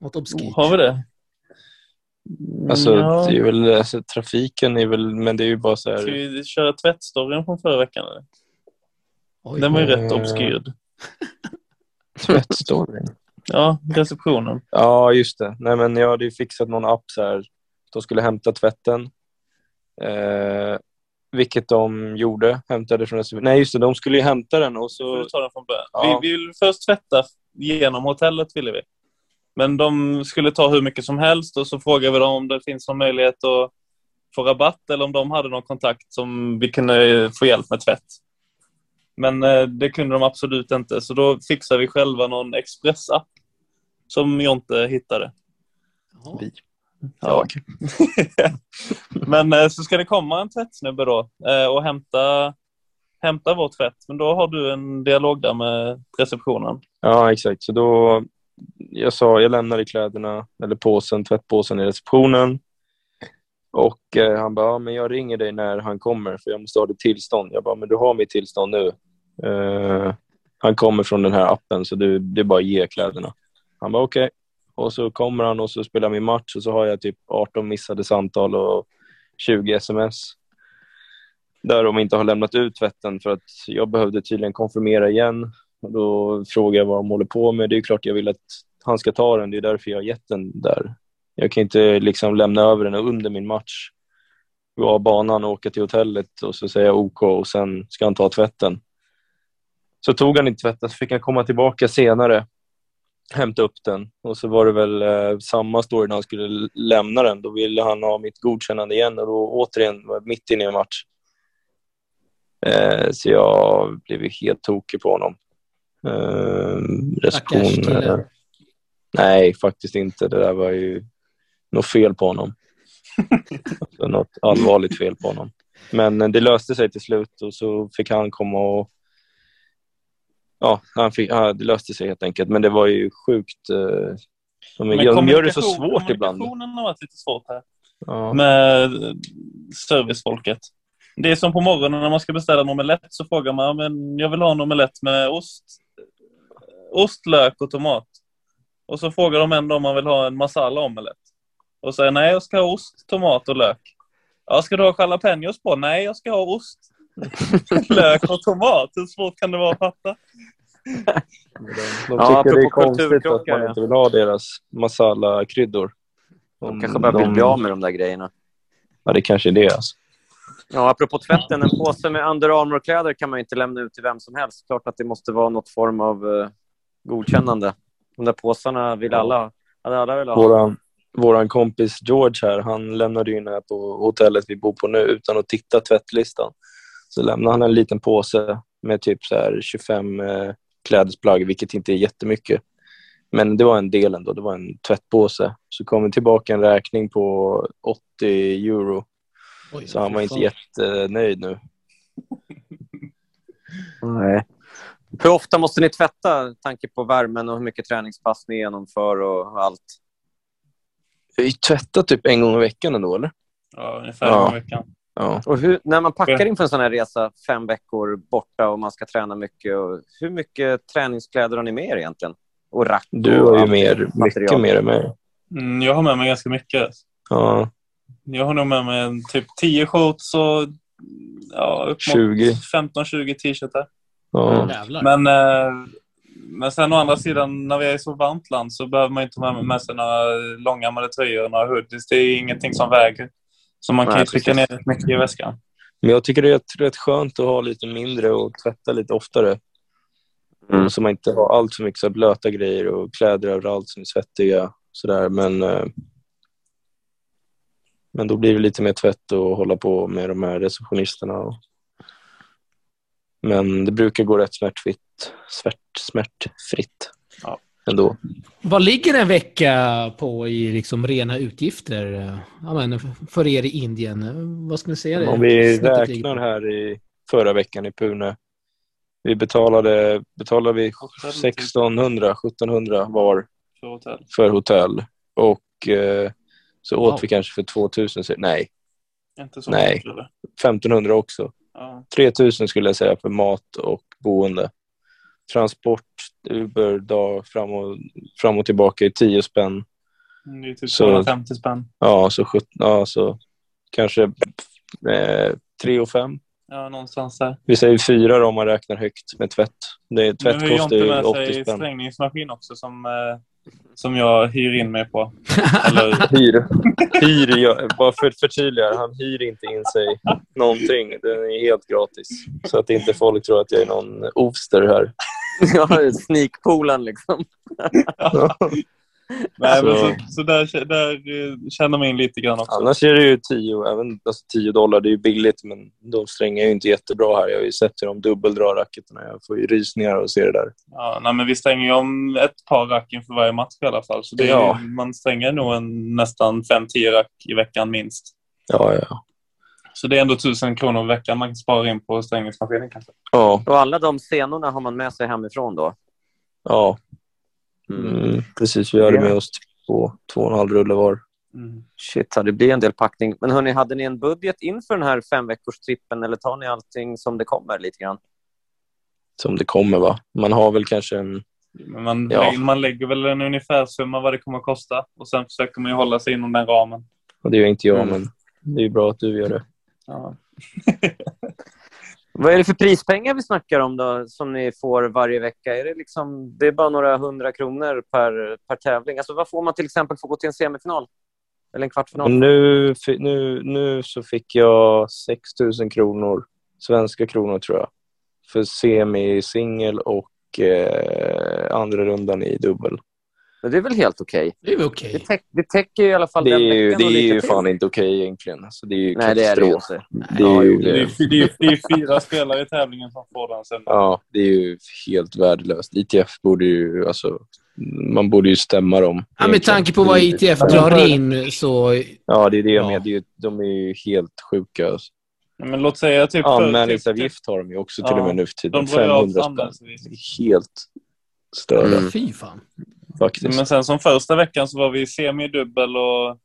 [SPEAKER 1] Något obskyrt?
[SPEAKER 2] Har vi det?
[SPEAKER 4] Alltså,
[SPEAKER 2] ja.
[SPEAKER 4] det är väl, alltså, trafiken är väl, men det är ju bara så
[SPEAKER 2] Ska
[SPEAKER 4] här.
[SPEAKER 2] vi köra tvättstoryn från förra veckan? Eller?
[SPEAKER 1] Oj.
[SPEAKER 2] Den var ju
[SPEAKER 4] Eh.
[SPEAKER 2] rätt obskyr.
[SPEAKER 4] Tvättstoryn.
[SPEAKER 2] Ja, receptionen.
[SPEAKER 4] Ja, just det. Nej, men jag hade ju fixat någon app så här. De skulle hämta tvätten. Eh, vilket de gjorde. Hämtade från receptionen. Nej, just det. De skulle ju hämta den och
[SPEAKER 2] Så
[SPEAKER 4] så...
[SPEAKER 2] du tar den från början.
[SPEAKER 4] Ja.
[SPEAKER 2] Vi vill först tvätta genom hotellet, ville vi. Men de skulle ta hur mycket som helst och så frågade vi dem om det finns någon möjlighet att få rabatt eller om de hade någon kontakt som vi kunde få hjälp med tvätt. Men eh, det kunde de absolut inte, så då fixade vi själva någon expressapp som Jonte hittade.
[SPEAKER 4] Vi.
[SPEAKER 2] Ja. Men eh, så ska det komma en tvättsnubbe då eh, och hämta, hämta vår tvätt. Men då har du en dialog där med receptionen.
[SPEAKER 4] Ja, exakt. Så då... Jag sa, jag lämnade kläderna, eller påsen, tvättpåsen i receptionen. Och eh, han bara, ja, men jag ringer dig när han kommer för jag måste ha ditt tillstånd. Jag bara, men du har mitt tillstånd nu. Eh, han kommer från den här appen så du, det är bara att ge kläderna. Han bara, okej. Och så kommer han och så spelar min match och så har jag typ 18 missade samtal och 20 sms. Där de inte har lämnat ut tvätten för att jag behövde tydligen konfirmera igen. Och då frågar jag vad de håller på med. Det är klart jag vill att han ska ta den. Det är därför jag har gett den där. Jag kan inte liksom lämna över den under min match. Gå av banan och åka till hotellet och så säga OK och sen ska han ta tvätten. Så tog han inte tvätten så fick han komma tillbaka senare, hämta upp den. Och så var det väl eh, samma story när han skulle lämna den. Då ville han ha mitt godkännande igen och då återigen var jag mitt inne i en match. Eh, så jag blev ju helt tokig på honom. Eh, reception. eh, nej, faktiskt inte. Det där var ju något fel på honom. alltså, något allvarligt fel på honom. Men eh, det löste sig till slut och så fick han komma och Ja, han fick, ja, det löste sig helt enkelt. Men det var ju sjukt. Eh, de,
[SPEAKER 2] Men
[SPEAKER 4] de gör det så svårt ibland.
[SPEAKER 2] Kommunikationen har varit lite svårt här
[SPEAKER 4] Ja.
[SPEAKER 2] med eh, servicefolket. Det är som på morgonen när man ska beställa en omelett så frågar man men jag vill ha en omelett med ost, ost, lök och tomat. Och så frågar de ändå om man vill ha en masala omelett. Och säger nej, jag ska ha ost, tomat och lök. Ja, ska du ha jalapenos på? Nej, jag ska ha ost, lök och tomat. Hur svårt kan det vara att fatta?
[SPEAKER 4] De, de
[SPEAKER 3] Ja,
[SPEAKER 4] tycker det är konstigt att man
[SPEAKER 3] ja.
[SPEAKER 4] inte vill ha deras masala-kryddor.
[SPEAKER 3] De kanske bara vill bli av med de där grejerna.
[SPEAKER 4] Ja, det kanske är det. Alltså.
[SPEAKER 3] Ja, apropå tvätten, en påse med Under Armour-kläder kan man ju inte lämna ut till vem som helst. Klart att det måste vara något form av eh, godkännande. De där påsarna vill alla, hade alla velat ha.
[SPEAKER 4] Våran, våran kompis George här, han lämnade in här på hotellet vi bor på nu utan att titta tvättlistan. Så lämnade han en liten påse med typ så här 25 eh, klädesplagg, vilket inte är jättemycket. Men det var en del ändå, det var en tvättpåse. Så kom det tillbaka en räkning på 80 euro.
[SPEAKER 1] Oj,
[SPEAKER 4] Så han var inte jättenöjd nu.
[SPEAKER 3] Nej. Hur ofta måste ni tvätta, tanke på värmen och hur mycket träningspass ni genomför och allt?
[SPEAKER 4] Vi tvättar typ en gång i veckan ändå, eller?
[SPEAKER 2] Ja, ungefär
[SPEAKER 4] Ja.
[SPEAKER 2] en veckan.
[SPEAKER 4] Ja.
[SPEAKER 3] Och hur, när man packar inför en sån här resa, fem veckor borta och man ska träna mycket, och hur mycket träningskläder har ni med er egentligen? Och rack
[SPEAKER 4] Du
[SPEAKER 3] och
[SPEAKER 4] har ju mer,
[SPEAKER 3] material.
[SPEAKER 4] mycket mer än mig.
[SPEAKER 2] Mm, jag har med mig ganska mycket.
[SPEAKER 4] Ja.
[SPEAKER 2] Jag har nog med mig en, typ 10 shorts och ja, upp mot
[SPEAKER 4] 20.
[SPEAKER 2] 15-20 t-shirtar.
[SPEAKER 4] Ja.
[SPEAKER 2] Men, eh, men sen å andra sidan, när vi är i så varmt land så behöver man inte ha med, sig några långärmade tröjor, några hoodies. Det är ingenting som väger. Så man kan
[SPEAKER 3] Nej,
[SPEAKER 2] ju trycka
[SPEAKER 3] precis.
[SPEAKER 2] ner rätt mycket i väskan.
[SPEAKER 4] Men jag tycker det är rätt, skönt att ha lite mindre och tvätta lite oftare.
[SPEAKER 3] Mm.
[SPEAKER 4] Så man inte har allt för mycket så här blöta grejer och kläder överallt som är svettiga. Sådär. Men, eh, men då blir det lite mer tvätt och hålla på med de här receptionisterna. Och... Men det brukar gå rätt smärtfritt. Smärt, smärtfritt
[SPEAKER 2] Ja.
[SPEAKER 4] ändå.
[SPEAKER 1] Vad ligger en vecka på i liksom rena utgifter ja, men för er i Indien? Vad ska ni säga? det
[SPEAKER 4] Om vi räknar här i förra veckan i Pune. Vi betalade, betalade vi 1600, 1700 var
[SPEAKER 2] För hotell.
[SPEAKER 4] för hotell. Och eh, så åt
[SPEAKER 1] Wow.
[SPEAKER 4] vi kanske för 2000. så- Nej,
[SPEAKER 2] Inte så
[SPEAKER 4] Nej.
[SPEAKER 2] mycket, tror jag.
[SPEAKER 4] 1500 också.
[SPEAKER 2] Ja.
[SPEAKER 4] 3000 skulle jag säga för mat och boende. Transport, Uber, dag fram och, fram och tillbaka i 10 spänn.
[SPEAKER 2] Det är typ
[SPEAKER 4] Så-
[SPEAKER 2] 250 spänn.
[SPEAKER 4] Ja, så, 17, ja, så kanske eh, 3 och 5.
[SPEAKER 2] Ja, någonstans där.
[SPEAKER 4] Vi säger 4 om man räknar högt med tvätt. Det, tvätt
[SPEAKER 2] nu har
[SPEAKER 4] kostar
[SPEAKER 2] Jonte
[SPEAKER 4] ju
[SPEAKER 2] med
[SPEAKER 4] 80
[SPEAKER 2] sig
[SPEAKER 4] spänn.
[SPEAKER 2] strängningsmaskin också som, eh, som jag hyr in mig på. Eller,
[SPEAKER 4] Hyr. hyr jag, bara för att förtydliga, han hyr inte in sig någonting. Den är helt gratis. Så att inte folk tror att jag är någon ofster här.
[SPEAKER 3] Ja, sneakpoolen liksom.
[SPEAKER 2] Nej, men
[SPEAKER 4] Så-
[SPEAKER 2] så, så där, där eh, känner man in lite grann också.
[SPEAKER 4] Annars är det ju 10, även, alltså 10 dollar. Det är ju billigt, men de strängar ju inte jättebra här. Jag har ju sett hur de dubbeldrar racketerna. Jag får ju rysningar och se det där.
[SPEAKER 2] Ja, nej, men vi stänger ju om ett par rack inför varje match i alla fall. Så det är,
[SPEAKER 4] Ja.
[SPEAKER 2] man stänger nog en, nästan 5-10 rack i veckan minst.
[SPEAKER 4] Ja, ja.
[SPEAKER 2] Så det är ändå 1000 kronor i veckan man kan spara in på strängningsmaskinen kanske.
[SPEAKER 4] Ja,
[SPEAKER 3] Och alla de scenorna har man med sig hemifrån då?
[SPEAKER 4] ja. Mm, precis. Vi hade med oss två, två och en halv rulle var.
[SPEAKER 2] Mm.
[SPEAKER 3] Shit, det blir en del packning. Men hörni, hade ni en budget inför den här femveckorstrippen eller tar ni allting som det kommer lite grann?
[SPEAKER 4] Som det kommer, va? Man har väl kanske en...
[SPEAKER 2] Men man,
[SPEAKER 4] Ja.
[SPEAKER 2] lägger, man lägger väl en ungefärsumma vad det kommer att kosta och sen försöker man ju hålla sig inom den ramen.
[SPEAKER 4] Och det gör inte jag,
[SPEAKER 3] Mm.
[SPEAKER 4] men det är ju bra att du gör det.
[SPEAKER 2] Ja.
[SPEAKER 3] Vad är det för prispengar vi snackar om då, som ni får varje vecka? Är det, liksom, det är bara några hundra kronor per, per tävling. Alltså, vad får man till exempel för att gå till en semifinal? Eller en kvartsfinal?
[SPEAKER 4] Nu, nu, nu så fick jag 6 000 kronor, svenska kronor tror jag, för semi, singel och eh, andra rundan i dubbel.
[SPEAKER 3] Men det är väl helt okej?
[SPEAKER 1] Det är väl
[SPEAKER 3] Det,
[SPEAKER 1] okej.
[SPEAKER 3] täck, det täcker ju i alla fall
[SPEAKER 4] Det är
[SPEAKER 3] den
[SPEAKER 4] ju,
[SPEAKER 3] veckan
[SPEAKER 4] det är ju
[SPEAKER 3] till.
[SPEAKER 4] fan inte okej egentligen. Alltså, det är ju
[SPEAKER 3] Nej, det är det ju
[SPEAKER 4] katastrof.
[SPEAKER 3] inte.
[SPEAKER 4] Det är ju,
[SPEAKER 2] Det, är,
[SPEAKER 4] det,
[SPEAKER 2] det, är, det är fyra spelare i tävlingen som får den sen.
[SPEAKER 4] ja, det är ju helt värdelöst. ITF borde ju, alltså, man borde ju stämma dem.
[SPEAKER 1] Ja, med tanke på vad ITF drar in så...
[SPEAKER 4] Ja, det är det jag
[SPEAKER 1] Ja.
[SPEAKER 4] menar. Det är ju- De är ju helt sjuka. Alltså.
[SPEAKER 2] Men låt säga typ...
[SPEAKER 4] Anmälningsavgift har de ju också till
[SPEAKER 2] Ja,
[SPEAKER 4] och med nu för tiden.
[SPEAKER 2] de drar ju av
[SPEAKER 4] 500 spänn. Det helt störda
[SPEAKER 3] Mm.
[SPEAKER 1] Fy fan.
[SPEAKER 4] Faktiskt.
[SPEAKER 2] Men sen som första veckan så var vi i semi-dubbel och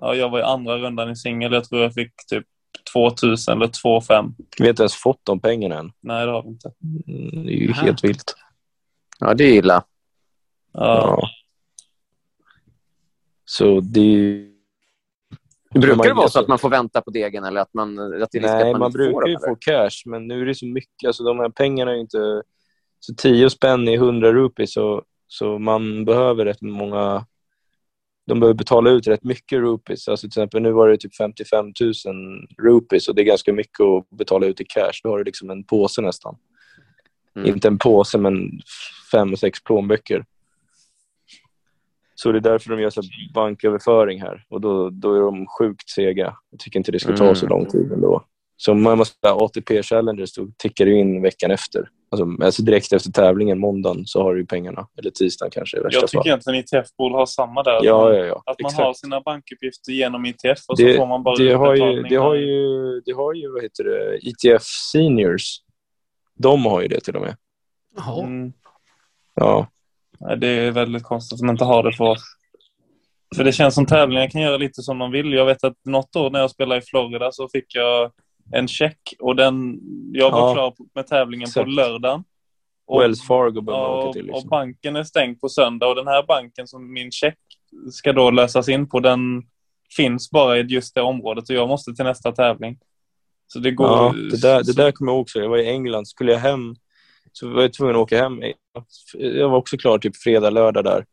[SPEAKER 2] ja, jag var i andra rundan i singel. Jag tror jag fick typ 2000 eller 2500.
[SPEAKER 4] Vi har inte ens fått de pengarna än.
[SPEAKER 2] Nej, det har vi inte.
[SPEAKER 4] Mm, Det är ju
[SPEAKER 1] Aha.
[SPEAKER 4] helt vilt.
[SPEAKER 3] Ja, det är illa.
[SPEAKER 2] Ja.
[SPEAKER 4] Ja. Så det.
[SPEAKER 3] Brukar
[SPEAKER 4] man-
[SPEAKER 3] det vara så att man får vänta på degen eller att, man, att det är
[SPEAKER 4] Nej,
[SPEAKER 3] att
[SPEAKER 4] man,
[SPEAKER 3] man,
[SPEAKER 4] brukar ju få cash, men nu är det så mycket. Alltså, de här pengarna är ju inte... Så 10 spänn i 100 rupees, så, så man behöver rätt många... De behöver betala ut rätt mycket rupees. Alltså, till exempel nu var det typ 55 000 rupees och det är ganska mycket att betala ut i cash. Då har du liksom en påse nästan.
[SPEAKER 3] Mm.
[SPEAKER 4] Inte en påse, men fem, sex plånböcker. Så det är därför de gör så banköverföring här. Och då, då är de sjukt sega. Jag tycker inte det ska ta
[SPEAKER 3] Mm.
[SPEAKER 4] så lång tid ändå. Så man måste, ATP Challengers då tickar du in veckan efter. Alltså, alltså direkt efter tävlingen, måndagen, så har du ju pengarna. Eller tisdagen kanske i värsta
[SPEAKER 2] Jag tycker
[SPEAKER 4] fall.
[SPEAKER 2] egentligen ITF borde ha samma där.
[SPEAKER 4] Ja, ja, ja.
[SPEAKER 2] Att man
[SPEAKER 4] Exakt.
[SPEAKER 2] har sina bankuppgifter genom ITF och så
[SPEAKER 4] Det,
[SPEAKER 2] får man bara
[SPEAKER 4] det, har ju, det, har ju, det har ju, vad heter det, ETF Seniors. De har ju det till och med.
[SPEAKER 1] Jaha.
[SPEAKER 2] Mm.
[SPEAKER 4] Ja,
[SPEAKER 2] Nej, det är väldigt konstigt att man inte har det för oss. För det känns som tävlingar kan göra lite som de vill. Jag vet att något år när jag spelade i Florida så fick jag en check och den, jag var
[SPEAKER 4] Ja.
[SPEAKER 2] klar med tävlingen
[SPEAKER 4] Exakt.
[SPEAKER 2] på lördagen. Och,
[SPEAKER 4] Wells Fargo behöver man åka
[SPEAKER 2] och,
[SPEAKER 4] till.
[SPEAKER 2] och
[SPEAKER 4] Liksom.
[SPEAKER 2] banken är stängd på söndag och den här banken som min check ska då lösas in på den finns bara i just det området och jag måste till nästa tävling. Så det går...
[SPEAKER 4] Ja, det, där, det där kommer jag också Jag var i England. Skulle jag hem så var jag tvungen att åka hem. Jag var också klar typ fredag, lördag där.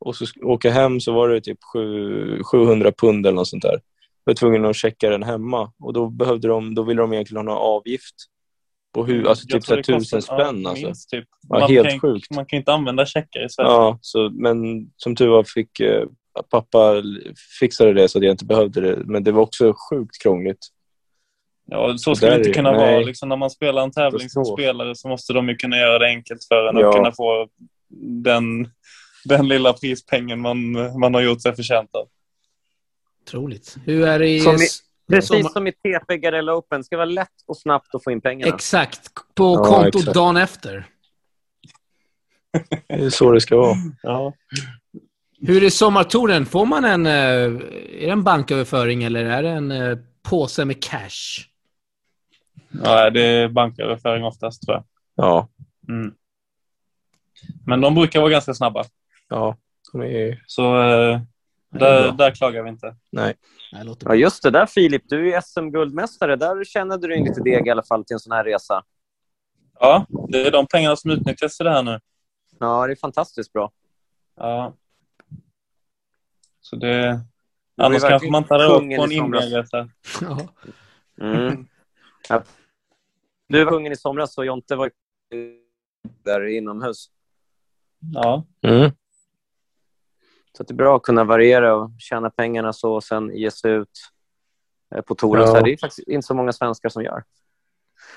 [SPEAKER 4] Och så åka hem så var det typ sju- 700 pund eller något sånt där. Var tvungen att checka den hemma och då, behövde de, då ville de egentligen ha någon avgift på hur, alltså
[SPEAKER 2] Jag
[SPEAKER 4] typ så tusen spänn. alltså.
[SPEAKER 2] minst, typ.
[SPEAKER 4] Ja,
[SPEAKER 2] man,
[SPEAKER 4] helt
[SPEAKER 2] kan,
[SPEAKER 4] sjukt.
[SPEAKER 2] man kan inte använda checkar i Sverige.
[SPEAKER 4] Ja, så, men som tur var fick eh, pappa fixade det så att jag inte behövde det. Men det var också sjukt krångligt.
[SPEAKER 2] Ja, så ska det inte kunna
[SPEAKER 4] nej.
[SPEAKER 2] vara. Liksom, när man spelar en tävling som spelare så måste de ju kunna göra det enkelt för en
[SPEAKER 4] Ja.
[SPEAKER 2] och kunna få den, den lilla prispengen man, man har gjort sig förtjänt av.
[SPEAKER 1] Otroligt. Hur är det i...
[SPEAKER 3] Som i- Precis som i TP Garella Open. Det ska vara lätt och snabbt att få in pengarna.
[SPEAKER 1] Exakt. På
[SPEAKER 4] Ja,
[SPEAKER 1] kontot
[SPEAKER 4] exakt.
[SPEAKER 1] dagen efter.
[SPEAKER 4] Det är så det ska vara.
[SPEAKER 2] Ja.
[SPEAKER 1] Hur är sommartouren? Får man en... eh, Är det en banköverföring eller är det en eh, påse med cash?
[SPEAKER 2] ja, det är banköverföring oftast tror jag.
[SPEAKER 4] Ja,
[SPEAKER 2] Mm. Men de brukar vara ganska snabba.
[SPEAKER 4] ja. De är,
[SPEAKER 2] Så eh, där, där klagar vi inte.
[SPEAKER 4] nej.
[SPEAKER 3] Ja, just det. Där Filip, du är SM-guldmästare. Där tjänade du in lite deg i alla fall till en sån här resa.
[SPEAKER 2] Ja, det är de pengarna som utnyttjas i det här nu.
[SPEAKER 3] Ja, det är fantastiskt bra.
[SPEAKER 2] Ja. Så det...
[SPEAKER 3] ju
[SPEAKER 2] Annars kanske man inte hade åkt
[SPEAKER 3] kungen
[SPEAKER 2] på en
[SPEAKER 3] i somras.
[SPEAKER 2] Indienresa.
[SPEAKER 1] Ja.
[SPEAKER 3] Mm. Ja. Du var kungen i somras och Jonte var där inomhus.
[SPEAKER 2] Ja.
[SPEAKER 4] Mm.
[SPEAKER 3] Så att det är bra att kunna variera och tjäna pengarna så och sen ge sig ut eh, på touren.
[SPEAKER 4] Ja.
[SPEAKER 3] Så här, det är faktiskt inte så många svenskar som gör.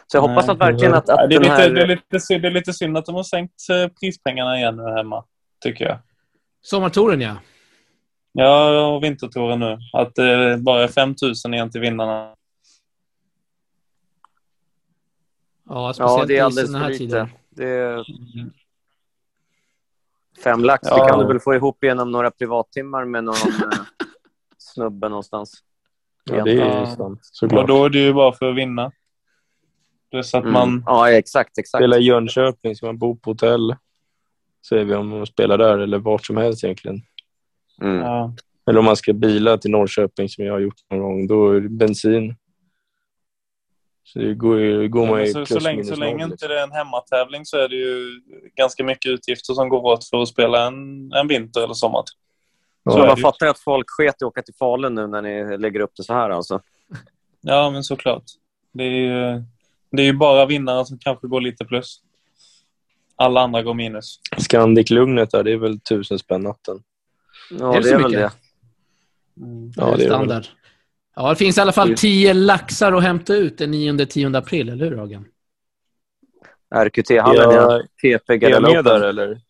[SPEAKER 3] Så jag hoppas
[SPEAKER 2] Nej.
[SPEAKER 3] att verkligen att, att
[SPEAKER 2] det, är lite,
[SPEAKER 3] här...
[SPEAKER 2] det, är lite, sy- det är lite synd att de har sänkt eh, prispengarna igen nu hemma, tycker jag.
[SPEAKER 1] Sommartouren, ja.
[SPEAKER 2] Ja, och vintertouren nu. Att det bara är 5 000 igen till vinnarna.
[SPEAKER 1] Ja, speciellt
[SPEAKER 3] Ja, det är
[SPEAKER 1] i
[SPEAKER 3] alldeles
[SPEAKER 1] såna
[SPEAKER 3] för
[SPEAKER 1] här
[SPEAKER 3] lite.
[SPEAKER 1] tider.
[SPEAKER 3] Det är fem lax.
[SPEAKER 2] Ja.
[SPEAKER 3] Det kan du väl få ihop genom några privattimmar med någon eh, snubbe någonstans.
[SPEAKER 4] Ja, det är ju
[SPEAKER 2] Ja.
[SPEAKER 4] sant.
[SPEAKER 2] Och då är det ju bara för att vinna. Det är så att
[SPEAKER 3] Mm.
[SPEAKER 2] man...
[SPEAKER 3] Ja, exakt. exakt.
[SPEAKER 4] Spela i Jönköping, ska man bo på hotell, säger vi om man spelar där, eller vart som helst egentligen.
[SPEAKER 3] Mm.
[SPEAKER 2] Ja.
[SPEAKER 4] Eller om man ska bila till Norrköping, som jag har gjort någon gång, då är det bensin. Så det går, ju, går man ju
[SPEAKER 2] så,
[SPEAKER 4] plus
[SPEAKER 2] så länge,
[SPEAKER 4] minus
[SPEAKER 2] så länge inte
[SPEAKER 4] liksom.
[SPEAKER 2] det är en hemmatävling så är det ju ganska mycket utgifter som går åt för att spela en, en vinter eller sommar.
[SPEAKER 4] Ja,
[SPEAKER 3] Så
[SPEAKER 2] är
[SPEAKER 3] man
[SPEAKER 2] det ju.
[SPEAKER 3] fattar att folk sket i att åka till Falun nu när ni lägger upp det så här alltså.
[SPEAKER 2] Ja, men såklart. Det är ju, det är ju bara vinnare som kanske går lite plus. Alla andra går minus.
[SPEAKER 4] Scandic-lugnet där, det är väl tusen spänn natten.
[SPEAKER 3] Ja,
[SPEAKER 1] Är det
[SPEAKER 3] det är väl
[SPEAKER 1] mycket?
[SPEAKER 3] det.
[SPEAKER 4] Ja,
[SPEAKER 1] det är
[SPEAKER 4] det är det
[SPEAKER 1] standard. Ja, det finns i alla fall tio laxar att hämta ut den 9-10 april, eller hur Hagen?
[SPEAKER 3] RQT-hallen, ja. TP
[SPEAKER 4] är jag
[SPEAKER 3] Garella
[SPEAKER 4] med där eller?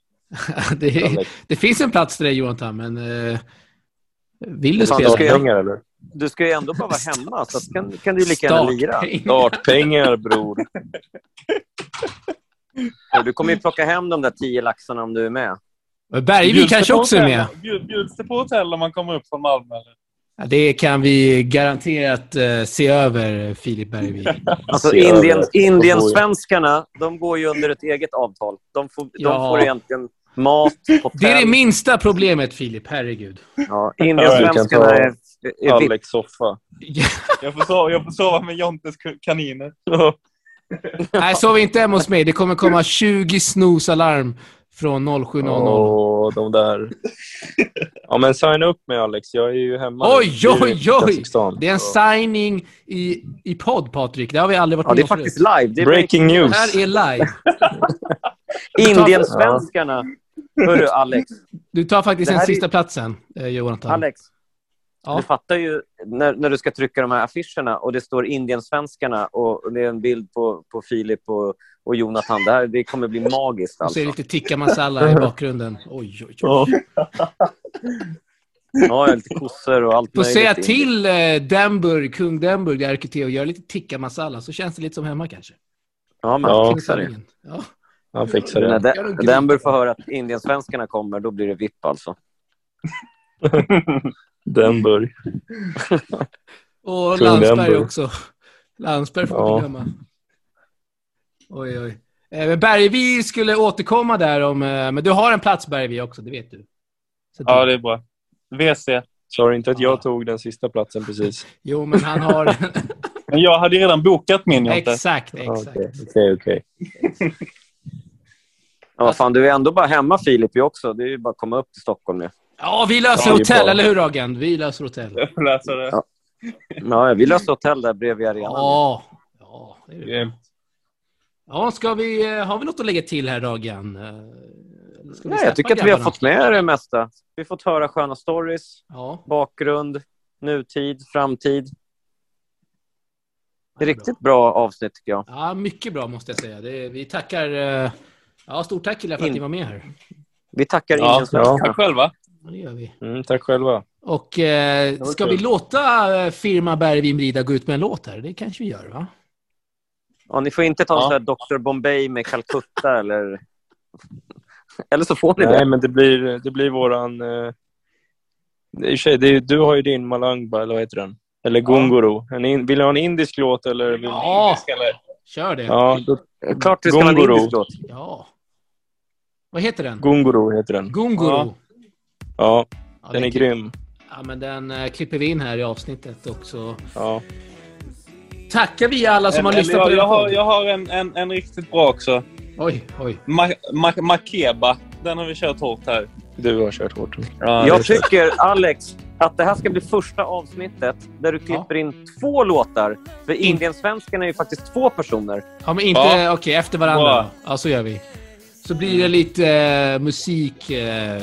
[SPEAKER 1] det,
[SPEAKER 4] Alex?
[SPEAKER 1] det finns en plats till dig Jonathan, men eh, vill du spela?
[SPEAKER 4] Startpengar eller?
[SPEAKER 3] Du ska ju ändå bara vara hemma, så att kan, kan du lika gärna lira.
[SPEAKER 1] Startpengar.
[SPEAKER 4] Bror.
[SPEAKER 3] Du kommer ju plocka hem de där tio laxarna om du är med.
[SPEAKER 1] Bergvik kanske också är med.
[SPEAKER 2] bjud- Bjuds det på hotell om man kommer upp från Malmö? Eller?
[SPEAKER 1] Ja, det kan vi garanterat eh, se över, Filip Bergvik.
[SPEAKER 3] Alltså. Indien,
[SPEAKER 4] De
[SPEAKER 3] Indiensvenskarna, de går ju under ett eget avtal. De får, de
[SPEAKER 1] Ja.
[SPEAKER 3] får egentligen mat, hotell.
[SPEAKER 1] Det är det minsta problemet, Filip. Herregud.
[SPEAKER 3] Ja, Indiensvenskarna är, är.
[SPEAKER 4] Alex soffa.
[SPEAKER 2] Jag får sova, jag får sova med Jontes kaniner.
[SPEAKER 1] Nej, sov inte hemma hos mig. Det kommer komma 20 snooze-alarm från 07.00.
[SPEAKER 4] Åh, de där. Ja, men signa upp mig Alex. Jag är ju hemma.
[SPEAKER 1] Oj.
[SPEAKER 4] Det
[SPEAKER 1] oj, oj! Det är en signing i, i podd, Patrik. Det har vi aldrig varit
[SPEAKER 3] Ja, det är
[SPEAKER 1] med om
[SPEAKER 3] faktiskt
[SPEAKER 1] förut.
[SPEAKER 3] live. Det är
[SPEAKER 4] Breaking
[SPEAKER 1] Det
[SPEAKER 4] news.
[SPEAKER 1] här är live.
[SPEAKER 3] Indiensvenskarna. Hörru, Alex.
[SPEAKER 1] Du tar faktiskt
[SPEAKER 3] Det
[SPEAKER 1] den
[SPEAKER 3] här är-
[SPEAKER 1] sista platsen, eh, Jonathan.
[SPEAKER 3] Alex,
[SPEAKER 1] Ja.
[SPEAKER 3] du fattar ju när, när du ska trycka de här affischerna och det står Indiensvenskarna och, och det är en bild på, på Filip och, och Jonathan. Det, här, det kommer bli magiskt
[SPEAKER 1] Och så är
[SPEAKER 3] alltså.
[SPEAKER 1] det lite tikka masala i bakgrunden. Oj, oj, oj.
[SPEAKER 4] Ja.
[SPEAKER 3] Ja, lite kossor och allt
[SPEAKER 1] Får
[SPEAKER 3] möjligt.
[SPEAKER 1] säga till eh, Denburg, kung Denburg, RKT, och göra lite tikka masala så känns det lite som hemma kanske.
[SPEAKER 3] Ja, men
[SPEAKER 4] Ja.
[SPEAKER 3] fixar det.
[SPEAKER 1] Ja.
[SPEAKER 4] Han fixar
[SPEAKER 3] När
[SPEAKER 4] det.
[SPEAKER 3] den, den bör få höra att Indiensvenskarna kommer, då blir det vipp alltså.
[SPEAKER 4] Denburg.
[SPEAKER 1] Och Landsberg
[SPEAKER 4] Denburg.
[SPEAKER 1] också. Landsberg får
[SPEAKER 4] Ja.
[SPEAKER 1] glömma. Oj, oj. Eh, men Bergvi skulle återkomma där om... eh, Men du har en plats Bergvi också, det vet du. Så
[SPEAKER 2] Ja, det är bra. WC
[SPEAKER 4] du inte att jag tog den sista platsen precis?
[SPEAKER 1] Jo, men han har...
[SPEAKER 2] Men jag hade redan bokat min Jonte.
[SPEAKER 1] exakt, exakt.
[SPEAKER 4] Okej, okej.
[SPEAKER 3] Ja, fan, du är ändå bara hemma Filip, vi också. Det är ju bara att komma upp till Stockholm nu.
[SPEAKER 1] Ja, vi löser
[SPEAKER 4] Ja,
[SPEAKER 1] hotell, eller hur Ragen? Vi löser hotell.
[SPEAKER 2] Jag läsa det.
[SPEAKER 3] Ja. Ja, vi löste hotell där bredvid arenan.
[SPEAKER 1] Ja. Ja, det är det. Ja ska vi, eh, har vi något att lägga till här, Ragen? Eh,
[SPEAKER 3] Nej, jag tycker att vi har fått med det mesta. Vi har fått höra sköna stories,
[SPEAKER 1] Ja,
[SPEAKER 3] bakgrund, nutid, framtid. Det är riktigt bra avsnitt tycker jag.
[SPEAKER 1] ja, mycket bra måste jag säga. Det, vi tackar... eh, Ja, stort tack killar för att ni var med här.
[SPEAKER 3] Vi tackar
[SPEAKER 2] Ja,
[SPEAKER 3] Indiensvenskarna.
[SPEAKER 2] tack själva.
[SPEAKER 1] Ja, det gör vi.
[SPEAKER 4] Mm, tack själva.
[SPEAKER 1] Och eh, ska
[SPEAKER 2] kul.
[SPEAKER 1] vi låta firma Bergvin Brida gå ut med en låt här? Det kanske vi gör, va?
[SPEAKER 3] Ja, ni får inte ta
[SPEAKER 2] Ja.
[SPEAKER 3] ja. Dr Bombay med Calcutta eller... Eller så får ni
[SPEAKER 4] Nej,
[SPEAKER 3] det.
[SPEAKER 4] men det blir, det blir våran... Eh... I och sig, det är, du har ju din Malangba, eller vad heter den? Eller Gungoro. En in, vill du ha en indisk låt eller? Vill...
[SPEAKER 1] Ja, kör det.
[SPEAKER 4] Ja, då,
[SPEAKER 3] Klart det ska vara en indisk låt.
[SPEAKER 1] Ja. Vad heter den?
[SPEAKER 4] Gungoro heter den.
[SPEAKER 1] Gunguru.
[SPEAKER 2] Ja.
[SPEAKER 4] Ja,
[SPEAKER 1] Ja,
[SPEAKER 4] den
[SPEAKER 1] det
[SPEAKER 4] är grym.
[SPEAKER 1] Ja, men den eh, klipper vi in här i avsnittet också.
[SPEAKER 4] Ja.
[SPEAKER 1] Tackar vi alla som
[SPEAKER 2] En-
[SPEAKER 1] har
[SPEAKER 2] en-
[SPEAKER 1] lyssnat
[SPEAKER 2] jag,
[SPEAKER 1] på
[SPEAKER 2] jag,
[SPEAKER 1] den
[SPEAKER 2] har, jag har en, en, en riktigt bra också.
[SPEAKER 1] Oj, oj.
[SPEAKER 2] Ma, ma, Makeba. Den har vi kört hårt här.
[SPEAKER 4] Du har kört hårt.
[SPEAKER 2] Ja,
[SPEAKER 3] Jag
[SPEAKER 2] det-
[SPEAKER 3] tycker, Alex, att det här ska bli första avsnittet där du klipper in två låtar. För Indiensvenskarna är ju faktiskt två personer.
[SPEAKER 1] Ja, men inte...
[SPEAKER 2] Ja.
[SPEAKER 1] Okej, efter varandra. Då. Ja, så gör vi. Så blir det lite eh, musik. Eh,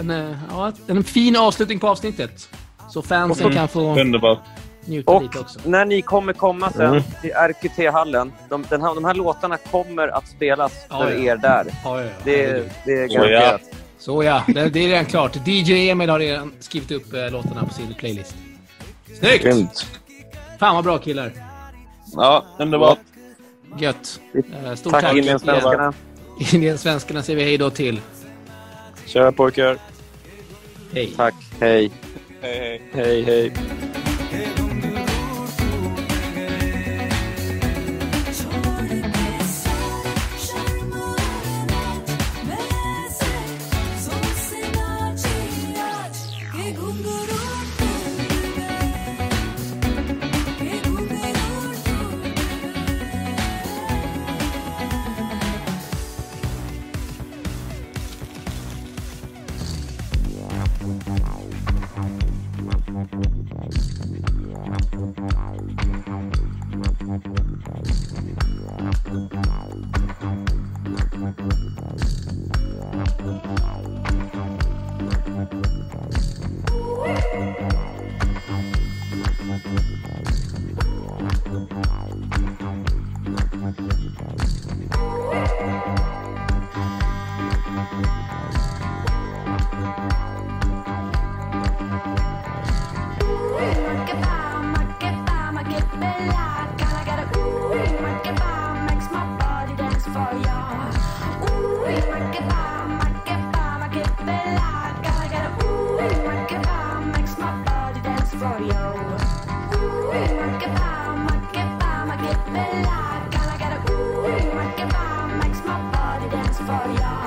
[SPEAKER 1] en, eh, ja, en fin avslutning på avsnittet. Så fansen
[SPEAKER 2] Mm.
[SPEAKER 1] kan få
[SPEAKER 2] Underbart.
[SPEAKER 1] Njuta
[SPEAKER 3] Och
[SPEAKER 1] lite också.
[SPEAKER 3] när ni kommer komma sen
[SPEAKER 4] Mm.
[SPEAKER 3] till RQT-hallen, de, den här, de här låtarna kommer att spelas
[SPEAKER 1] Ja,
[SPEAKER 3] för
[SPEAKER 1] ja.
[SPEAKER 3] er där.
[SPEAKER 1] Ja, ja, ja.
[SPEAKER 3] Det, det är garanterat.
[SPEAKER 1] Så ja, det, det är redan klart. DJ Emil har redan skrivit upp eh, låtarna på sin playlist. Snyggt!
[SPEAKER 4] Grymt.
[SPEAKER 1] Fan vad bra killar.
[SPEAKER 2] Ja, underbart.
[SPEAKER 1] Gött. Eh, Stort
[SPEAKER 3] Tack
[SPEAKER 1] tack.
[SPEAKER 3] Indiensvenskarna.
[SPEAKER 1] Indiensvenskarna säger vi hej då till.
[SPEAKER 4] Tja pojkar.
[SPEAKER 1] Hej.
[SPEAKER 3] Tack. Hej.
[SPEAKER 2] Hej, hej.
[SPEAKER 4] Hej, hej.
[SPEAKER 5] I